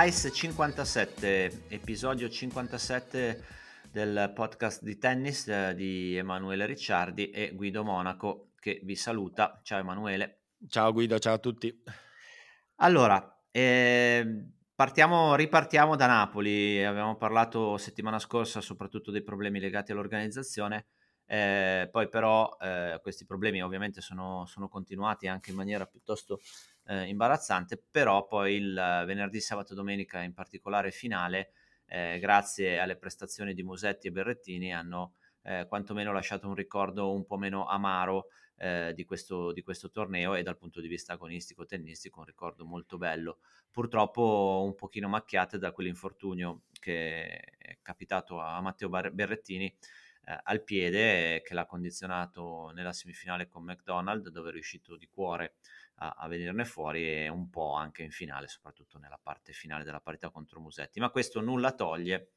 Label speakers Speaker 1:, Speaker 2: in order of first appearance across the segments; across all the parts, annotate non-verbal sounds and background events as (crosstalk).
Speaker 1: Slice 57, episodio 57 del podcast di tennis eh, di Emanuele Ricciardi e Guido Monaco che vi saluta. Ciao Emanuele.
Speaker 2: Ciao Guido, ciao a tutti.
Speaker 1: Allora, eh, partiamo, ripartiamo da Napoli. Abbiamo parlato settimana scorsa soprattutto dei problemi legati all'organizzazione. Eh, poi però eh, questi problemi ovviamente sono, sono, continuati anche in maniera piuttosto eh, imbarazzante, però poi il venerdì, sabato domenica, in particolare finale, eh, grazie alle prestazioni di Musetti e Berrettini, hanno eh, quantomeno lasciato un ricordo un po' meno amaro eh, di, questo, di, questo, torneo e dal punto di vista agonistico tennistico un ricordo molto bello. Purtroppo un pochino macchiate da quell'infortunio che è capitato a Matteo Berrettini eh, al piede che l'ha condizionato nella semifinale con McDonald dove è riuscito di cuore a, a, venirne fuori e un po' anche in finale, soprattutto nella parte finale della parità contro Musetti. Ma questo nulla toglie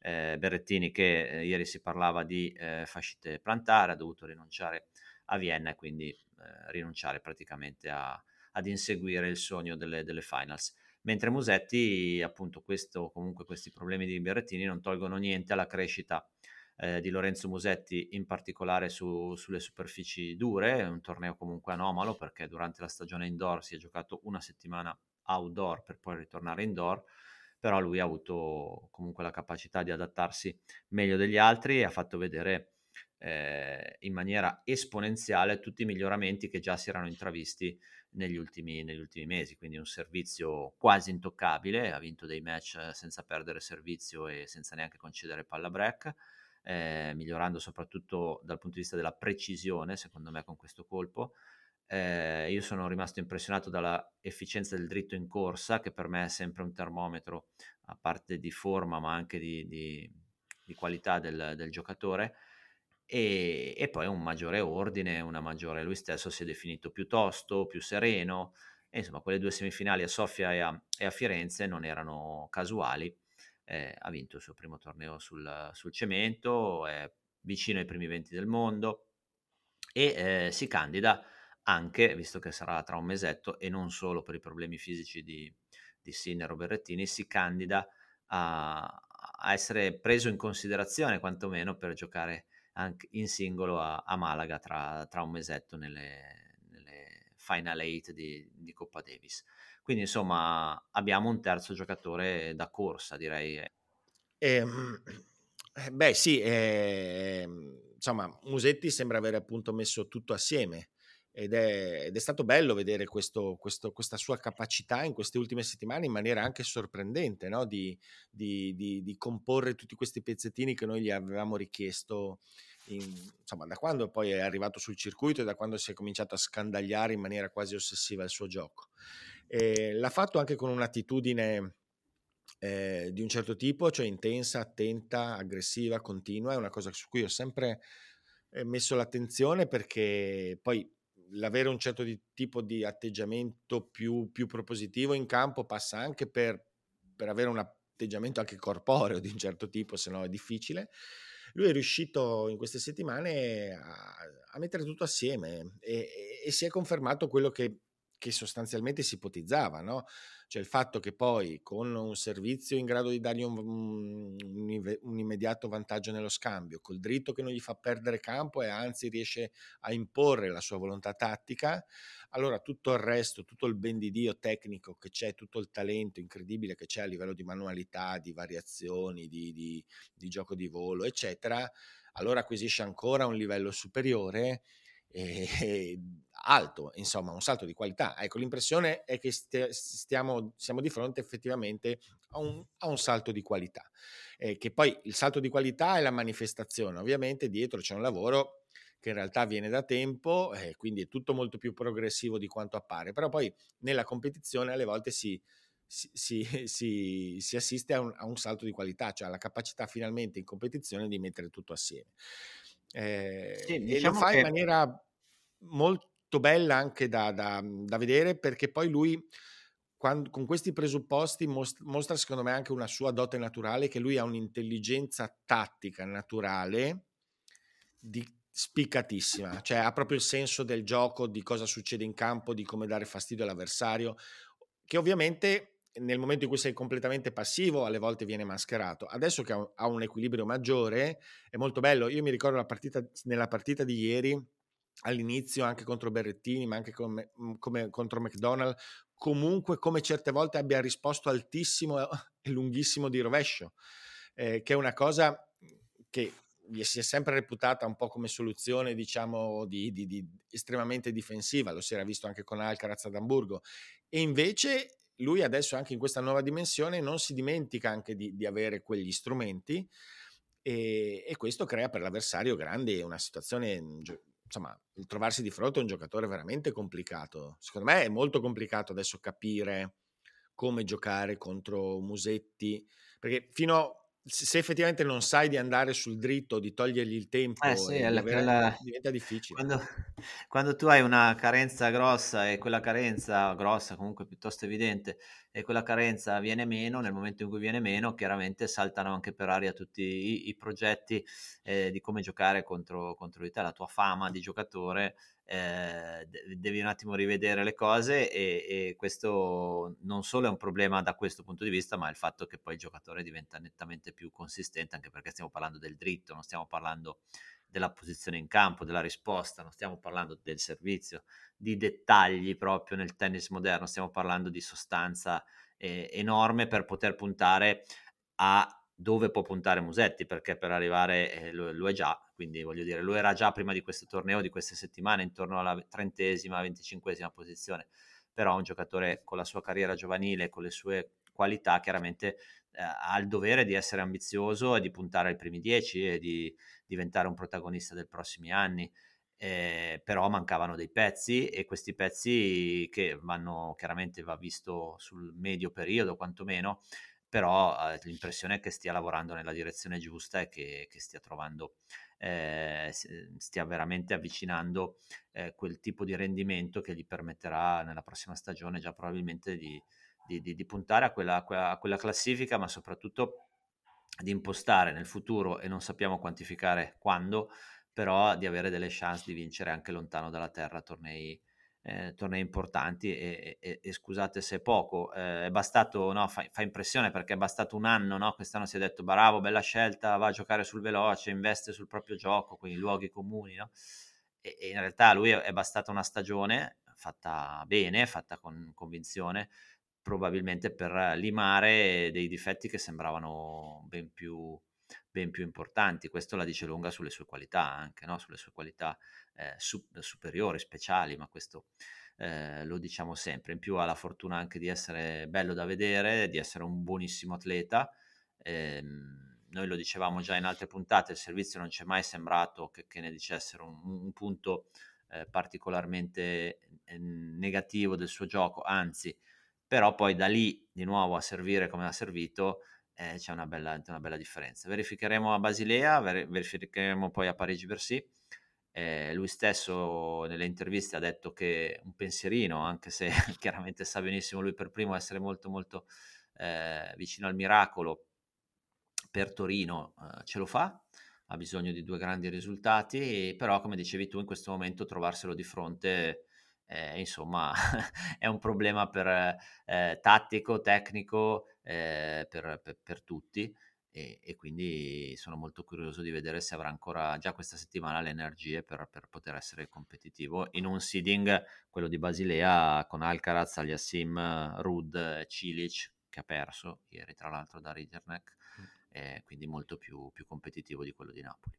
Speaker 1: eh, Berrettini che eh, ieri si parlava di eh, fascite plantare, ha dovuto rinunciare a Vienna e quindi eh, rinunciare praticamente a, ad inseguire il sogno delle, delle, finals. Mentre Musetti, appunto, questo, comunque questi problemi di Berrettini non tolgono niente alla crescita eh, di Lorenzo Musetti, in particolare su, sulle superfici dure, è un torneo comunque anomalo perché durante la stagione indoor si è giocato una settimana outdoor per poi ritornare indoor, però lui ha avuto comunque la capacità di adattarsi meglio degli altri e ha fatto vedere eh, in maniera esponenziale tutti i miglioramenti che già si erano intravisti negli ultimi, negli ultimi, mesi, quindi un servizio quasi intoccabile, ha vinto dei match senza perdere servizio e senza neanche concedere palla break, eh, migliorando soprattutto dal punto di vista della precisione, secondo me, con questo colpo. Eh, io sono rimasto impressionato dalla efficienza del dritto in corsa, che per me è sempre un termometro, a parte di forma, ma anche di, di, di qualità del, del giocatore. E, e, poi un maggiore ordine, una maggiore. Lui stesso si è definito più tosto, più sereno. E insomma, quelle due semifinali a Sofia e a, e a Firenze non erano casuali eh, ha vinto il suo primo torneo sul, sul, cemento, è vicino ai primi 20 del mondo e eh, si candida anche, visto che sarà tra un mesetto e non solo per i problemi fisici di, di Sinner o Berrettini, si candida a, a, essere preso in considerazione quantomeno per giocare anche in singolo a, a Malaga tra, tra, un mesetto nelle, nelle Final 8 di, di Coppa Davis. Quindi insomma abbiamo un terzo giocatore da corsa direi.
Speaker 2: Eh, beh sì, eh, insomma Musetti sembra aver appunto messo tutto assieme. Ed è, ed è, stato bello vedere questo, questo, questa sua capacità in queste ultime settimane in maniera anche sorprendente no? di, di, di, di, comporre tutti questi pezzettini che noi gli avevamo richiesto in, insomma, da quando poi è arrivato sul circuito e da quando si è cominciato a scandagliare in maniera quasi ossessiva il suo gioco. E l'ha fatto anche con un'attitudine eh, di un certo tipo, cioè intensa, attenta, aggressiva, continua, è una cosa su cui ho sempre eh, messo l'attenzione perché poi l'avere un certo di, tipo di atteggiamento più, più, propositivo in campo passa anche per, per, avere un atteggiamento anche corporeo di un certo tipo, se no è difficile. Lui è riuscito in queste settimane a, a mettere tutto assieme e, e, e si è confermato quello che che sostanzialmente si ipotizzava, no? Cioè il fatto che poi con un servizio in grado di dargli un, un, un, immediato vantaggio nello scambio, col dritto che non gli fa perdere campo e anzi riesce a imporre la sua volontà tattica, allora tutto il resto, tutto il ben di Dio tecnico che c'è, tutto il talento incredibile che c'è a livello di manualità, di variazioni, di, di, di gioco di volo, eccetera, allora acquisisce ancora un livello superiore eh, alto, insomma, un salto di qualità. Ecco, l'impressione è che stiamo, siamo di fronte effettivamente a un, a un salto di qualità. Eh, che poi il salto di qualità è la manifestazione, ovviamente dietro c'è un lavoro che in realtà viene da tempo, eh, quindi è tutto molto più progressivo di quanto appare, però poi nella competizione alle volte si, si, si, (laughs) si, si assiste a un, a un, salto di qualità, cioè alla capacità finalmente in competizione di mettere tutto assieme. Eh, sì, diciamo e lo diciamo fa che... in maniera molto bella anche da, da, da vedere perché poi lui quando, con questi presupposti mostra, mostra secondo me anche una sua dote naturale che lui ha un'intelligenza tattica naturale di, spiccatissima, cioè ha proprio il senso del gioco, di cosa succede in campo, di come dare fastidio all'avversario, che ovviamente nel momento in cui sei completamente passivo alle volte viene mascherato. Adesso che ha un equilibrio maggiore è molto bello. Io mi ricordo partita, nella partita di ieri, all'inizio anche contro Berrettini, ma anche come, mhmm, come contro McDonald, comunque come certe volte abbia risposto altissimo e (laughs) lunghissimo di rovescio, eh, che è una cosa che si è sempre reputata un po' come soluzione, diciamo, di, di, di estremamente difensiva, lo si era visto anche con Alcaraz ad Amburgo, e invece lui adesso anche in questa nuova dimensione non si dimentica anche di, di avere quegli strumenti e, e, questo crea per l'avversario grande una situazione, insomma, trovarsi di fronte a un giocatore veramente complicato. Secondo me è molto complicato adesso capire come giocare contro Musetti, perché fino se effettivamente non sai di andare sul dritto, di togliergli il tempo,
Speaker 1: eh sì, la, quella... diventa difficile. Quando, (laughs) quando, tu hai una carenza grossa e quella carenza grossa, comunque piuttosto evidente, e quella carenza viene meno, nel momento in cui viene meno, chiaramente saltano anche per aria tutti i, i progetti eh, di come giocare contro, contro di te, la tua fama di giocatore eh, devi un attimo rivedere le cose e, e, questo non solo è un problema da questo punto di vista, ma il fatto che poi il giocatore diventa nettamente più consistente, anche perché stiamo parlando del dritto, non stiamo parlando della posizione in campo, della risposta, non stiamo parlando del servizio, di dettagli proprio nel tennis moderno, stiamo parlando di sostanza eh, enorme per poter puntare a dove può puntare Musetti, perché per arrivare eh, lo, lo, è già, quindi voglio dire, lo era già prima di questo torneo, di queste settimane, intorno alla trentesima, venticinquesima posizione, però un giocatore con la sua carriera giovanile, con le sue qualità, chiaramente eh, ha il dovere di essere ambizioso e di puntare ai primi dieci e di diventare un protagonista dei prossimi anni. Eh, però mancavano dei pezzi e questi pezzi che vanno chiaramente va visto sul medio periodo quantomeno però eh, l'impressione è che stia lavorando nella direzione giusta e che, che stia trovando, eh, stia veramente avvicinando eh, quel tipo di rendimento che gli permetterà nella prossima stagione già probabilmente di, di, di, di puntare a quella, a quella classifica, ma soprattutto di impostare nel futuro, e non sappiamo quantificare quando, però di avere delle chance di vincere anche lontano dalla Terra tornei eh, tornei importanti e, e, e, scusate se è poco, eh, è bastato, no, fa, fa, impressione perché è bastato un anno, no? quest'anno si è detto bravo, bella scelta, va a giocare sul veloce, investe sul proprio gioco, quindi luoghi comuni, no? e, e, in realtà lui è, bastata una stagione fatta bene, fatta con convinzione, probabilmente per limare dei difetti che sembravano ben più, ben più importanti. Questo la dice lunga sulle sue qualità, anche sulle sue qualità eh, su- superiori, speciali, ma questo eh, lo diciamo sempre. In più ha la fortuna anche di essere bello da vedere, di essere un buonissimo atleta. Eh, noi lo dicevamo già in altre puntate, il servizio non ci è mai sembrato che, che ne dicessero un, un punto eh, particolarmente eh, negativo del suo gioco, anzi, però poi da lì di nuovo a servire come ha servito eh, c'è una bella, una bella, differenza. Verificheremo a Basilea, ver- verificheremo poi a Parigi-Bercy eh, lui stesso nelle interviste ha detto che un pensierino, anche se (laughs) chiaramente sa benissimo lui per primo essere molto molto eh, vicino al miracolo, per Torino eh, ce lo fa, ha bisogno di due grandi risultati, però come dicevi tu in questo momento trovarselo di fronte eh, insomma (laughs) è un problema per, eh, tattico, tecnico, eh, per, per, per, tutti e, e, quindi sono molto curioso di vedere se avrà ancora già questa settimana le energie per, per poter essere competitivo in un seeding, quello di Basilea, con Alcaraz, Aliassim, Rud, Cilic, che ha perso ieri tra l'altro da Ridgerneck, mm. quindi molto più, più competitivo di quello di Napoli.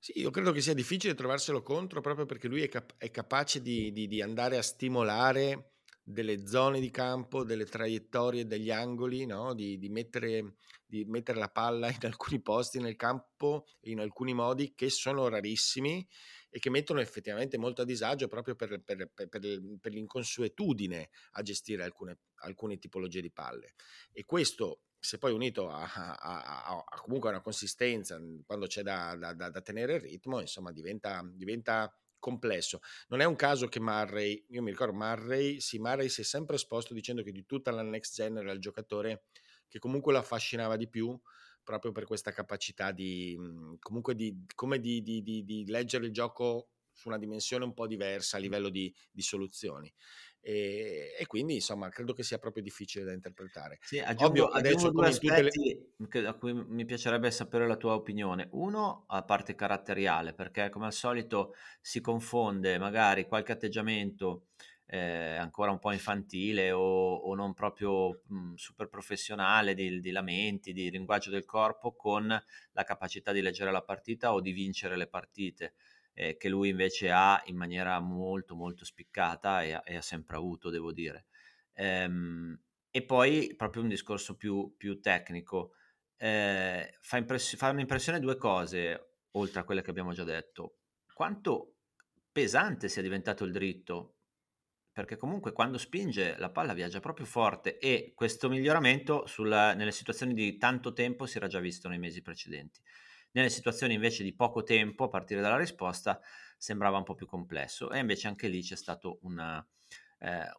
Speaker 2: Sì, io credo che sia difficile trovarselo contro proprio perché lui è, cap- è capace di, di, di, andare a stimolare delle zone di campo, delle traiettorie, degli angoli, no? di, di mettere di mettere la palla in alcuni posti nel campo in alcuni modi che sono rarissimi e che mettono effettivamente molto a disagio proprio per, per, per, per l'inconsuetudine a gestire alcune, alcune, tipologie di palle. E questo, se poi unito a, a, a, a comunque una consistenza quando c'è da, da, da, tenere il ritmo, insomma, diventa, diventa complesso. Non è un caso che Murray, io mi ricordo Murray, sì, Murray si è sempre esposto dicendo che di tutta la next gen era il giocatore che comunque lo affascinava di più proprio per questa capacità di mhmm, comunque di, come di, di, di, leggere il gioco su una dimensione un po' diversa a livello di, soluzioni. E, e, quindi insomma credo che sia proprio difficile da interpretare.
Speaker 1: Sì, aggiungo, Ovvio, adesso due aspetti le... a cui mi piacerebbe sapere la tua opinione. Uno, a parte caratteriale, perché come al solito si confonde magari qualche atteggiamento eh, ancora un po' infantile o, o non proprio mh, mhmm, super professionale di, di, lamenti, di linguaggio del corpo con la capacità di leggere la partita o di vincere le partite eh, che lui invece ha in maniera molto molto spiccata e, e ha sempre avuto, devo dire. Ehm, e poi proprio un discorso più, più tecnico. Eh, fa, impress- fa un'impressione due cose, oltre a quelle che abbiamo già detto. Quanto pesante sia diventato il dritto, perché comunque quando spinge la palla viaggia proprio forte e questo miglioramento sulla, nelle situazioni di tanto tempo si era già visto nei mesi precedenti. Nelle situazioni invece di poco tempo, a partire dalla risposta, sembrava un po' più complesso e invece anche lì c'è stata una, eh,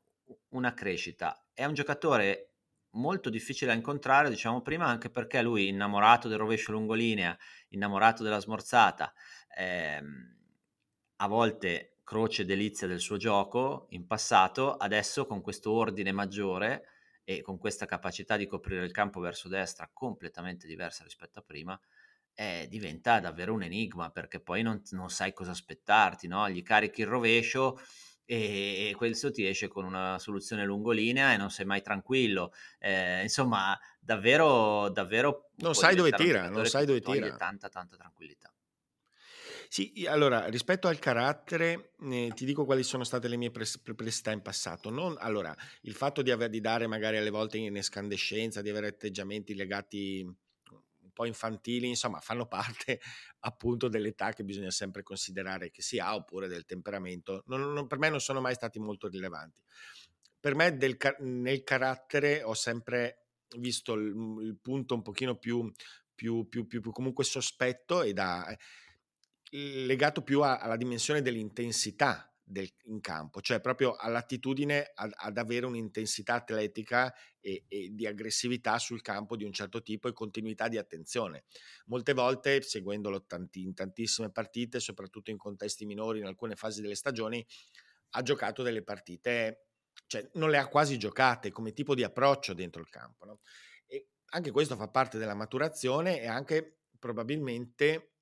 Speaker 1: una crescita. È un giocatore molto difficile da incontrare, diciamo prima, anche perché lui, innamorato del rovescio lungolinea, innamorato della smorzata, ehm, a volte croce delizia del suo gioco in passato, adesso con questo ordine maggiore e con questa capacità di coprire il campo verso destra completamente diversa rispetto a prima, eh, diventa davvero un enigma perché poi non, non sai cosa aspettarti, no? gli carichi il rovescio e, questo ti esce con una soluzione lungolinea e non sei mai tranquillo. Eh, insomma, davvero, davvero...
Speaker 2: Non sai dove tira, non sai dove tira.
Speaker 1: Tanta, tanta tranquillità.
Speaker 2: Sì, allora, rispetto al carattere, eh, ti dico quali sono state le mie perplessità in passato. Non, allora, il fatto di, aver, di dare magari alle volte in escandescenza, di avere atteggiamenti legati po' infantili, insomma, fanno parte (laughs) appunto dell'età che bisogna sempre considerare che si ha, oppure del temperamento. Non, non, per me non sono mai stati molto rilevanti. Per me del, nel carattere ho sempre visto il, il punto un pochino più, più, più, più, comunque sospetto e da legato più a, alla dimensione dell'intensità del, in campo, cioè proprio all'attitudine ad, ad avere un'intensità atletica e, e, di aggressività sul campo di un certo tipo e continuità di attenzione. Molte volte, seguendolo tanti, in tantissime partite, soprattutto in contesti minori, in alcune fasi delle stagioni, ha giocato delle partite, cioè non le ha quasi giocate come tipo di approccio dentro il campo. No? Anche questo fa parte della maturazione e anche probabilmente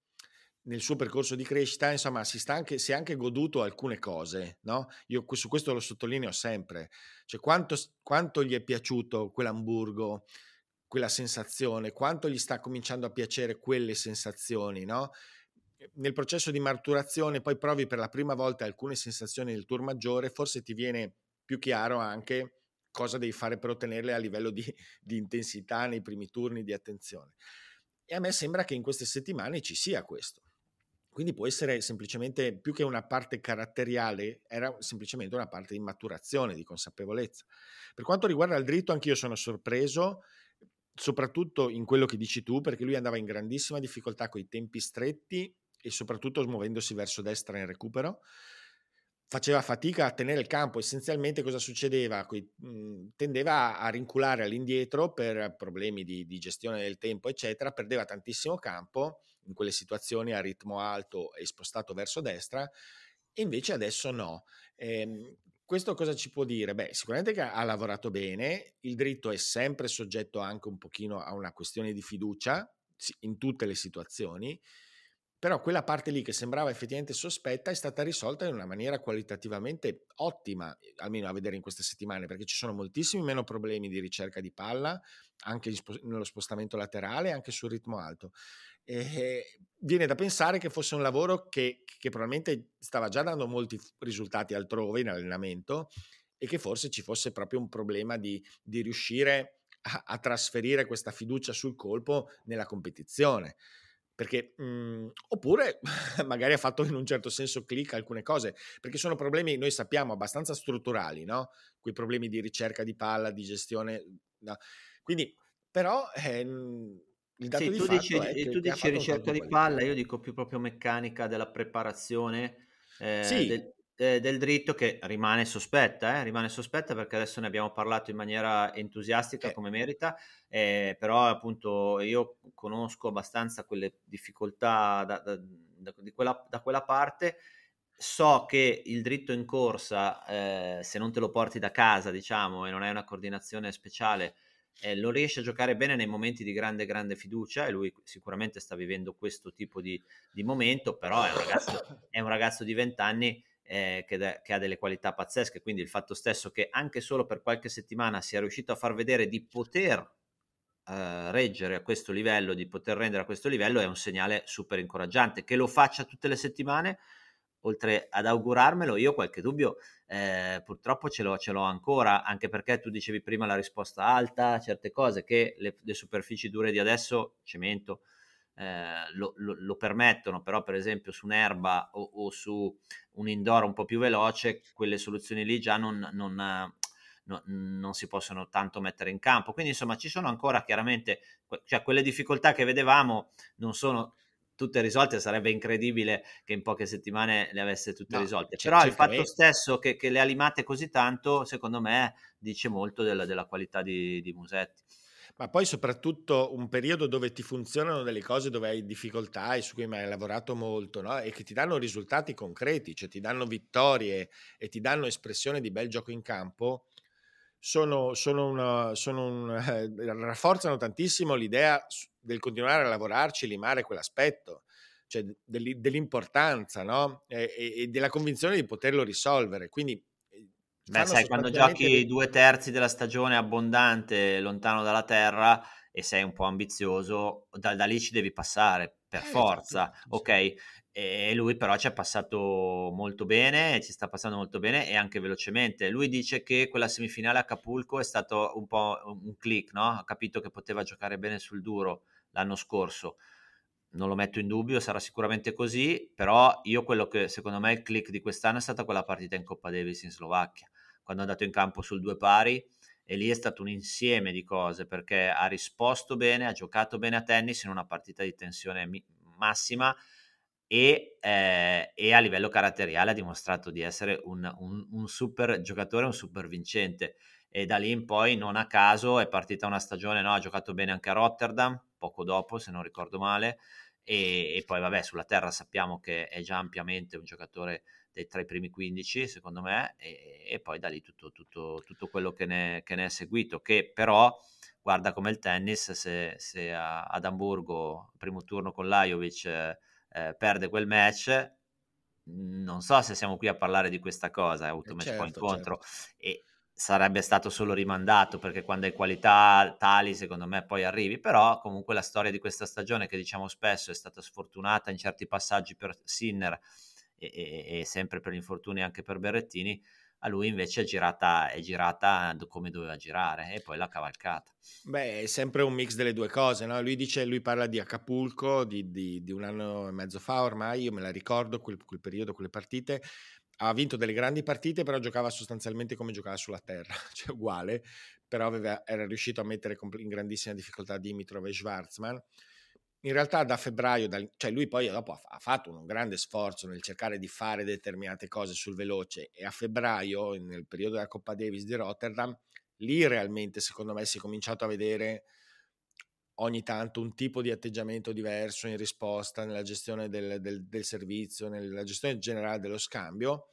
Speaker 2: nel suo percorso di crescita, insomma, si, sta anche, si è anche goduto alcune cose, no? Io su questo lo sottolineo sempre, cioè quanto, quanto gli è piaciuto quell'Amburgo, quella sensazione, quanto gli sta cominciando a piacere quelle sensazioni, no? Nel processo di maturazione poi provi per la prima volta alcune sensazioni del tour maggiore, forse ti viene più chiaro anche cosa devi fare per ottenerle a livello di, di intensità nei primi turni di attenzione. E a me sembra che in queste settimane ci sia questo. Quindi può essere semplicemente più che una parte caratteriale, era semplicemente una parte di maturazione, di consapevolezza. Per quanto riguarda il dritto, anch'io sono sorpreso, soprattutto in quello che dici tu, perché lui andava in grandissima difficoltà con i tempi stretti e soprattutto muovendosi verso destra in recupero. Faceva fatica a tenere il campo, essenzialmente cosa succedeva? Mhmm, tendeva a rinculare all'indietro per problemi di, di gestione del tempo, eccetera, perdeva tantissimo campo in quelle situazioni a ritmo alto e spostato verso destra, invece adesso no. Ehm, questo cosa ci può dire? Beh, sicuramente che ha lavorato bene, il dritto è sempre soggetto anche un pochino a una questione di fiducia in tutte le situazioni, però quella parte lì che sembrava effettivamente sospetta è stata risolta in una maniera qualitativamente ottima, almeno a vedere in queste settimane, perché ci sono moltissimi meno problemi di ricerca di palla, anche nello spostamento laterale, anche sul ritmo alto. E viene da pensare che fosse un lavoro che, che probabilmente stava già dando molti risultati altrove in allenamento e che forse ci fosse proprio un problema di, di riuscire a, a trasferire questa fiducia sul colpo nella competizione perché, mh, oppure (laughs) magari ha fatto in un certo senso click alcune cose, perché sono problemi, noi sappiamo, abbastanza strutturali, no? Quei problemi di ricerca di palla, di gestione. No? Quindi, però, eh, il dato
Speaker 1: sì,
Speaker 2: di
Speaker 1: tu dici,
Speaker 2: che,
Speaker 1: tu dici ricerca di palla, io dico più proprio meccanica della preparazione eh, sì. del, eh, del, dritto che rimane sospetta, eh? rimane sospetta perché adesso ne abbiamo parlato in maniera entusiastica eh. come merita, eh, però appunto io conosco abbastanza quelle difficoltà da, da, da, quella, da quella parte so che il dritto in corsa, eh, se non te lo porti da casa, diciamo, e non hai una coordinazione speciale, eh, lo riesce a giocare bene nei momenti di grande, grande fiducia e lui sicuramente sta vivendo questo tipo di, di momento, però è un ragazzo, (coughs) è un ragazzo di 20 anni eh, che, de- che, ha delle qualità pazzesche, quindi il fatto stesso che anche solo per qualche settimana sia riuscito a far vedere di poter eh, reggere a questo livello, di poter rendere a questo livello, è un segnale super incoraggiante. Che lo faccia tutte le settimane, oltre ad augurarmelo, io qualche dubbio eh, purtroppo ce l'ho, ce l'ho, ancora, anche perché tu dicevi prima la risposta alta, certe cose che le, le superfici dure di adesso, cemento, eh, lo, lo, lo, permettono, però per esempio su un'erba o, o, su un indoor un po' più veloce, quelle soluzioni lì già non, non, no, non si possono tanto mettere in campo. Quindi insomma ci sono ancora chiaramente, cioè quelle difficoltà che vedevamo non sono tutte risolte, sarebbe incredibile che in poche settimane le avesse tutte no, risolte. Però il fatto stesso che, che, le ha limate così tanto, secondo me, dice molto della, della qualità di, di Musetti.
Speaker 2: Ma poi soprattutto un periodo dove ti funzionano delle cose dove hai difficoltà e su cui hai lavorato molto, no? E che ti danno risultati concreti, cioè ti danno vittorie e ti danno espressione di bel gioco in campo, sono, sono, una, sono un, eh, (laughs) rafforzano tantissimo l'idea del continuare a lavorarci limare quell'aspetto, cioè dell'importanza no? e, e, della convinzione di poterlo risolvere. Quindi,
Speaker 1: eh, Beh, sai, quando giochi due terzi della stagione abbondante lontano dalla terra e sei un po' ambizioso, da, da lì ci devi passare per eh, forza, esatto, ok? E lui però ci è passato molto bene, ci sta passando molto bene e anche velocemente. Lui dice che quella semifinale a Capulco è stato un po' un click, no? Ha capito che poteva giocare bene sul duro l'anno scorso. Non lo metto in dubbio, sarà sicuramente così, però io quello che secondo me il click di quest'anno è stata quella partita in Coppa Davis in Slovacchia, quando è andato in campo sul due pari e lì è stato un insieme di cose perché ha risposto bene, ha giocato bene a tennis in una partita di tensione massima e, eh, e, a livello caratteriale ha dimostrato di essere un, un, un, super giocatore, un super vincente e da lì in poi non a caso è partita una stagione, no? ha giocato bene anche a Rotterdam, poco dopo se non ricordo male e, e poi vabbè sulla terra sappiamo che è già ampiamente un giocatore dei, tra i primi 15 secondo me e, e poi da lì tutto, tutto, tutto quello che ne, che ne, è seguito che però guarda come il tennis se, se a, ad Amburgo primo turno con Lajovic eh, eh, perde quel match, non so se siamo qui a parlare di questa cosa, ha avuto eh match certo, point contro certo. e sarebbe stato solo rimandato perché quando hai qualità tali secondo me poi arrivi, però comunque la storia di questa stagione che diciamo spesso è stata sfortunata in certi passaggi per Sinner e, e, e sempre per gli infortuni anche per Berrettini, a lui invece è girata, è girata come doveva girare e poi l'ha cavalcata.
Speaker 2: Beh, è sempre un mix delle due cose, no? Lui dice, lui parla di Acapulco di, di, di un anno e mezzo fa ormai, io me la ricordo quel, quel periodo, quelle partite, ha vinto delle grandi partite, però giocava sostanzialmente come giocava sulla terra, (laughs) cioè uguale, però aveva, era riuscito a mettere in grandissima difficoltà Dimitrov e Schwarzman. In realtà da febbraio, cioè lui poi dopo ha, fatto un grande sforzo nel cercare di fare determinate cose sul veloce e a febbraio, nel periodo della Coppa Davis di Rotterdam, lì realmente secondo me si è cominciato a vedere ogni tanto un tipo di atteggiamento diverso in risposta nella gestione del, del, del servizio, nella gestione generale dello scambio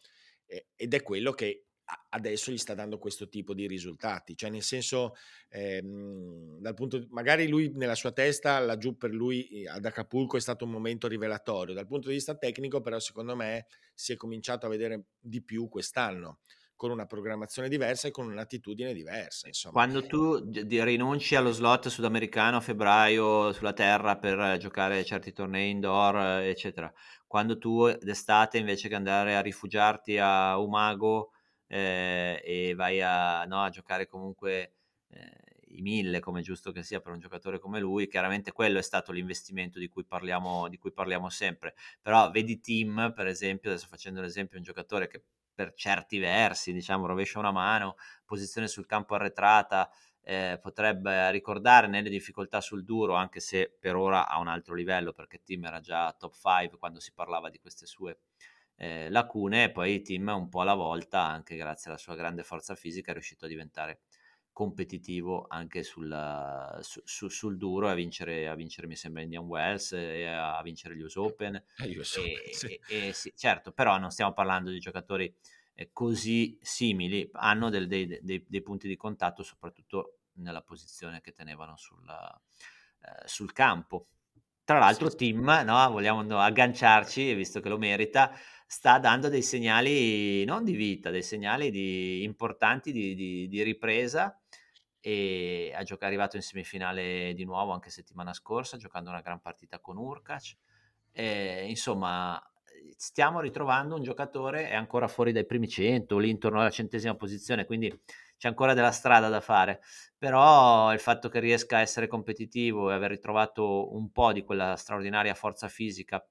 Speaker 2: eh, ed è quello che adesso gli sta dando questo tipo di risultati, cioè nel senso, ehm, dal punto di, magari lui nella sua testa, laggiù per lui ad Acapulco è stato un momento rivelatorio, dal punto di vista tecnico però secondo me si è cominciato a vedere di più quest'anno con una programmazione diversa e con un'attitudine diversa. Insomma.
Speaker 1: Quando tu rinunci allo slot sudamericano a febbraio sulla terra per giocare certi tornei indoor, eccetera, quando tu d'estate invece che andare a rifugiarti a Umago eh, e vai a, no, a giocare comunque eh, i mille, come giusto che sia per un giocatore come lui, chiaramente quello è stato l'investimento di cui parliamo, di cui parliamo sempre. Però vedi Tim, per esempio, adesso facendo l'esempio, un giocatore che per certi versi, diciamo, rovescia una mano, posizione sul campo arretrata, eh, potrebbe ricordare nelle difficoltà sul duro, anche se per ora a un altro livello, perché Tim era già top 5 quando si parlava di queste sue eh, lacune, e poi Tim un po' alla volta, anche grazie alla sua grande forza fisica, è riuscito a diventare competitivo anche sul, su, su, sul duro a vincere, a vincere mi sembra Indian Wells e a vincere gli US Open,
Speaker 2: eh, US Open e, sì.
Speaker 1: E, e, sì, certo però non stiamo parlando di giocatori eh, così simili hanno del, dei, dei, dei, punti di contatto soprattutto nella posizione che tenevano sul, eh, sul campo. Tra l'altro sì, Tim, no, vogliamo agganciarci, visto che lo merita, sta dando dei segnali non di vita, dei segnali di, importanti di, di, di ripresa e è arrivato in semifinale di nuovo anche settimana scorsa giocando una gran partita con Urkac. E, insomma stiamo ritrovando un giocatore è ancora fuori dai primi 100 lì intorno alla centesima posizione quindi c'è ancora della strada da fare. Però il fatto che riesca a essere competitivo e aver ritrovato un po' di quella straordinaria forza fisica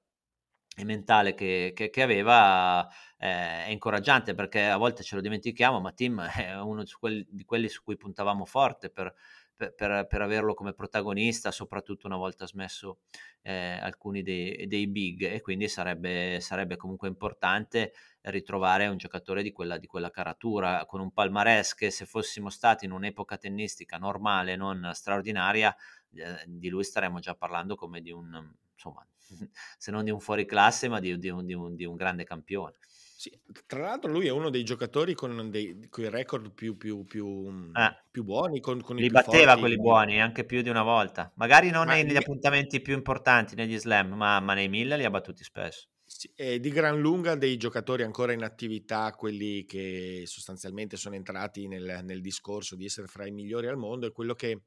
Speaker 1: e mentale che, che, che aveva eh, è incoraggiante perché a volte ce lo dimentichiamo, ma Tim (laughs) è uno di quelli, di quelli su cui puntavamo forte per, per, per, averlo come protagonista, soprattutto una volta smesso eh, alcuni dei, dei, big. E quindi sarebbe, sarebbe, comunque importante ritrovare un giocatore di quella, di quella caratura con un palmarès che se fossimo stati in un'epoca tennistica normale, non straordinaria, eh, di lui staremmo già parlando come di un, insomma, (laughs) se non di un fuoriclasse, ma di, di, un, di, un, di un grande campione.
Speaker 2: Sì, tra l'altro lui è uno dei giocatori con, dei, con i record più, più, più, eh. più buoni. Con, con
Speaker 1: Li batteva forti. quelli buoni anche più di una volta. Magari non ma negli appuntamenti più importanti, negli slam, ma, ma, nei mille li ha battuti spesso.
Speaker 2: Sì, di gran lunga dei giocatori ancora in attività, quelli che sostanzialmente sono entrati nel, nel discorso di essere fra i migliori al mondo, è quello che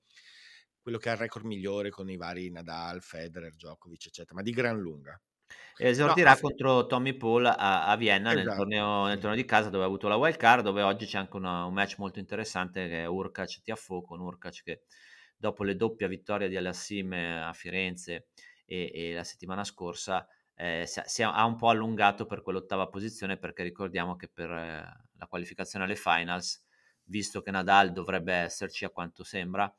Speaker 2: quello che ha il record migliore con i vari Nadal, Federer, Djokovic, eccetera, ma di gran lunga.
Speaker 1: Esordirà no, contro Tommy Paul a, a Vienna esatto. nel, torneo, nel, torneo, di casa dove ha avuto la wild card, dove oggi c'è anche una, un match molto interessante che è Urkac Tiafo con Urkac che dopo le doppia vittoria di Alassim a Firenze e, e la settimana scorsa eh, si, si, ha un po' allungato per quell'ottava posizione perché ricordiamo che per eh, la qualificazione alle finals, visto che Nadal dovrebbe esserci a quanto sembra,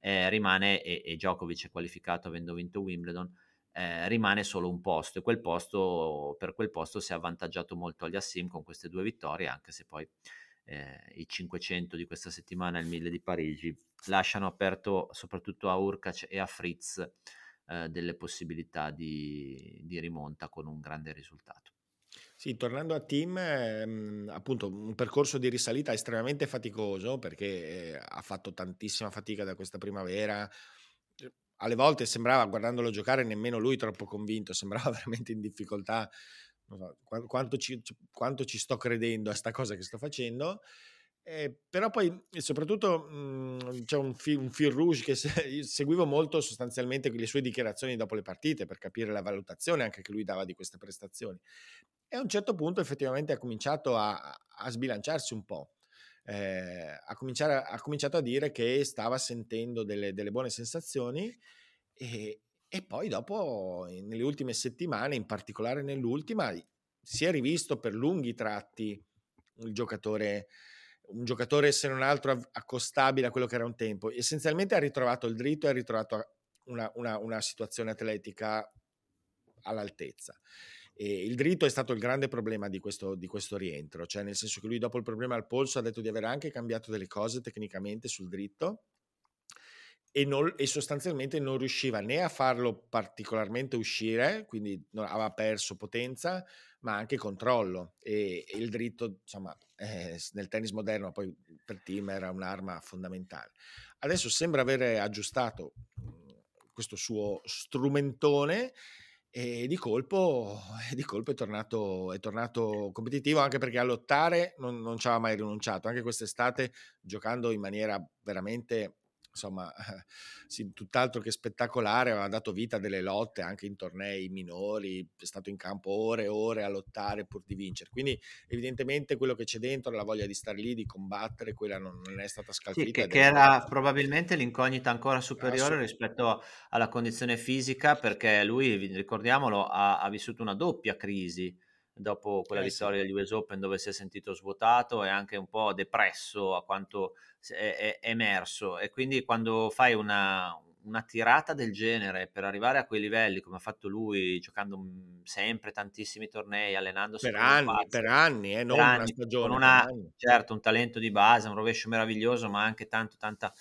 Speaker 1: eh, rimane, e, e Djokovic è qualificato avendo vinto Wimbledon, eh, rimane solo un posto e quel posto, per quel posto si è avvantaggiato molto agli Assim con queste due vittorie, anche se poi eh, i 500 di questa settimana e il 1000 di Parigi lasciano aperto soprattutto a Urkac e a Fritz eh, delle possibilità di, di rimonta con un grande risultato.
Speaker 2: Sì, tornando a Tim, ehm, appunto un percorso di risalita estremamente faticoso perché eh, ha fatto tantissima fatica da questa primavera. Alle volte sembrava, guardandolo giocare, nemmeno lui troppo convinto, sembrava (laughs) veramente in difficoltà. So, quanto, ci, quanto, ci, sto credendo a sta cosa che sto facendo. Eh, però poi, soprattutto, mh, mhmm, c'è un, fi, un fil rouge che se, seguivo molto sostanzialmente le sue dichiarazioni dopo le partite per capire la valutazione anche che lui dava di queste prestazioni. E a un certo punto effettivamente ha cominciato a, a sbilanciarsi un po'. Eh, ha, ha, cominciato a dire che stava sentendo delle, delle buone sensazioni e, e, poi dopo, nelle ultime settimane, in particolare nell'ultima, si è rivisto per lunghi tratti il giocatore, un giocatore se non altro accostabile a quello che era un tempo. Essenzialmente ha ritrovato il dritto e ha ritrovato una, una, una situazione atletica all'altezza. E il dritto è stato il grande problema di questo, di questo, rientro, cioè nel senso che lui dopo il problema al polso ha detto di aver anche cambiato delle cose tecnicamente sul dritto e, non, e sostanzialmente non riusciva né a farlo particolarmente uscire, quindi aveva perso potenza, ma anche controllo. E, e il dritto, insomma, eh, nel tennis moderno poi per team era un'arma fondamentale. Adesso sembra avere aggiustato mhmm, questo suo strumentone e di colpo, (laughs) di colpo è, tornato, è, tornato, competitivo anche perché a lottare non, non ci aveva mai rinunciato, anche quest'estate giocando in maniera veramente insomma, (laughs) sì, tutt'altro che spettacolare, aveva dato vita a delle lotte anche in tornei minori, è stato in campo ore e ore a lottare pur di vincere. Quindi evidentemente quello che c'è dentro, la voglia di stare lì, di combattere, quella non, non è stata scalfita.
Speaker 1: Sì, che, che era probabilmente l'incognita ancora superiore rispetto alla condizione fisica, perché lui, ricordiamolo, ha, ha vissuto una doppia crisi dopo quella eh, vittoria sì. degli US Open dove si è sentito svuotato e anche un po' depresso a quanto è, è emerso e quindi quando fai una, una, tirata del genere per arrivare a quei livelli come ha fatto lui giocando sempre tantissimi tornei allenandosi
Speaker 2: per anni, pazzi, per anni, eh, non anni, una stagione
Speaker 1: con una, certo un talento di base un rovescio meraviglioso ma anche tanto tanta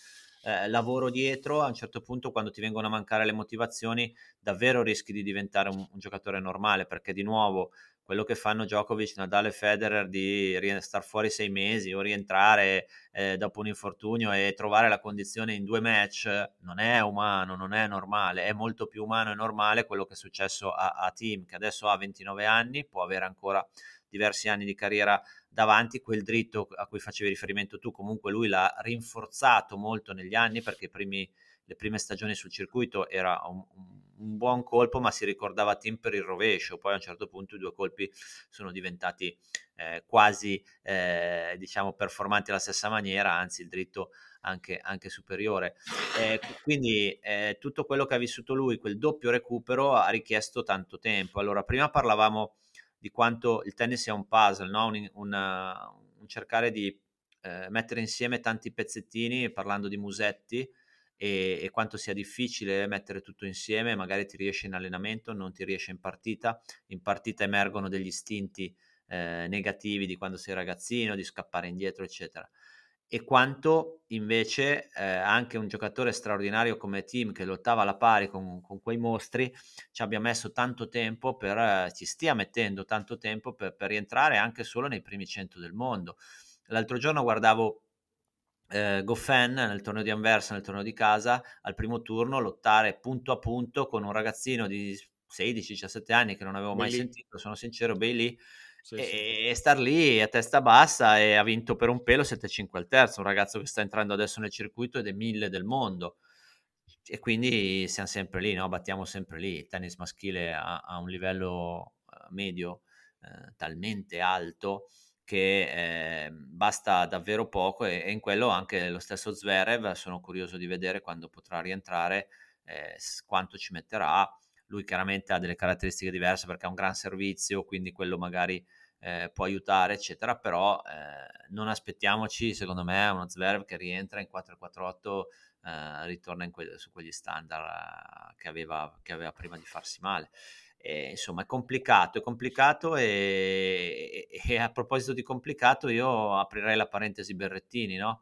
Speaker 1: eh, lavoro dietro, a un certo punto quando ti vengono a mancare le motivazioni davvero rischi di diventare un, un giocatore normale perché di nuovo quello che fanno Djokovic, Nadal e Federer di star fuori sei mesi o rientrare eh, dopo un infortunio e trovare la condizione in due match non è umano, non è normale, è molto più umano e normale quello che è successo a, a Tim che adesso ha 29 anni, può avere ancora diversi anni di carriera davanti, quel dritto a cui facevi riferimento tu, comunque lui l'ha rinforzato molto negli anni perché primi, le prime stagioni sul circuito era un, un un buon colpo, ma si ricordava Tim per il rovescio. Poi a un certo punto i due colpi sono diventati eh, quasi, eh, diciamo, performanti alla stessa maniera, anzi il dritto anche, anche superiore. Eh, quindi eh, tutto quello che ha vissuto lui, quel doppio recupero, ha richiesto tanto tempo. Allora, prima parlavamo di quanto il tennis sia un puzzle, no? un, una, un cercare di eh, mettere insieme tanti pezzettini, parlando di musetti, e, e, quanto sia difficile mettere tutto insieme, magari ti riesce in allenamento, non ti riesce in partita, in partita emergono degli istinti eh, negativi di quando sei ragazzino, di scappare indietro, eccetera. E quanto invece eh, anche un giocatore straordinario come Tim che lottava alla pari con, con quei mostri ci abbia messo tanto tempo per, eh, ci stia mettendo tanto tempo per, per rientrare anche solo nei primi 100 del mondo. L'altro giorno guardavo eh, Goffin nel torneo di Anversa, nel torneo di casa, al primo turno lottare punto a punto con un ragazzino di 16-17 anni che non avevo mai Bailey. sentito, sono sincero, Bailey, sì, e, sì. star lì a testa bassa e ha vinto per un pelo 7-5 al terzo, un ragazzo che sta entrando adesso nel circuito ed è mille del mondo. E quindi siamo sempre lì, no? battiamo sempre lì. Il tennis maschile ha, ha un livello uh, medio uh, talmente alto che eh, basta davvero poco e, e, in quello anche lo stesso Zverev sono curioso di vedere quando potrà rientrare eh, quanto ci metterà. Lui chiaramente ha delle caratteristiche diverse perché ha un gran servizio quindi quello magari eh, può aiutare eccetera però eh, non aspettiamoci secondo me uno Zverev che rientra in 448 eh, ritorna que- su quegli standard eh, che aveva, che aveva prima di farsi male e, insomma è complicato, è complicato e, e, a proposito di complicato io aprirei la parentesi Berrettini, no?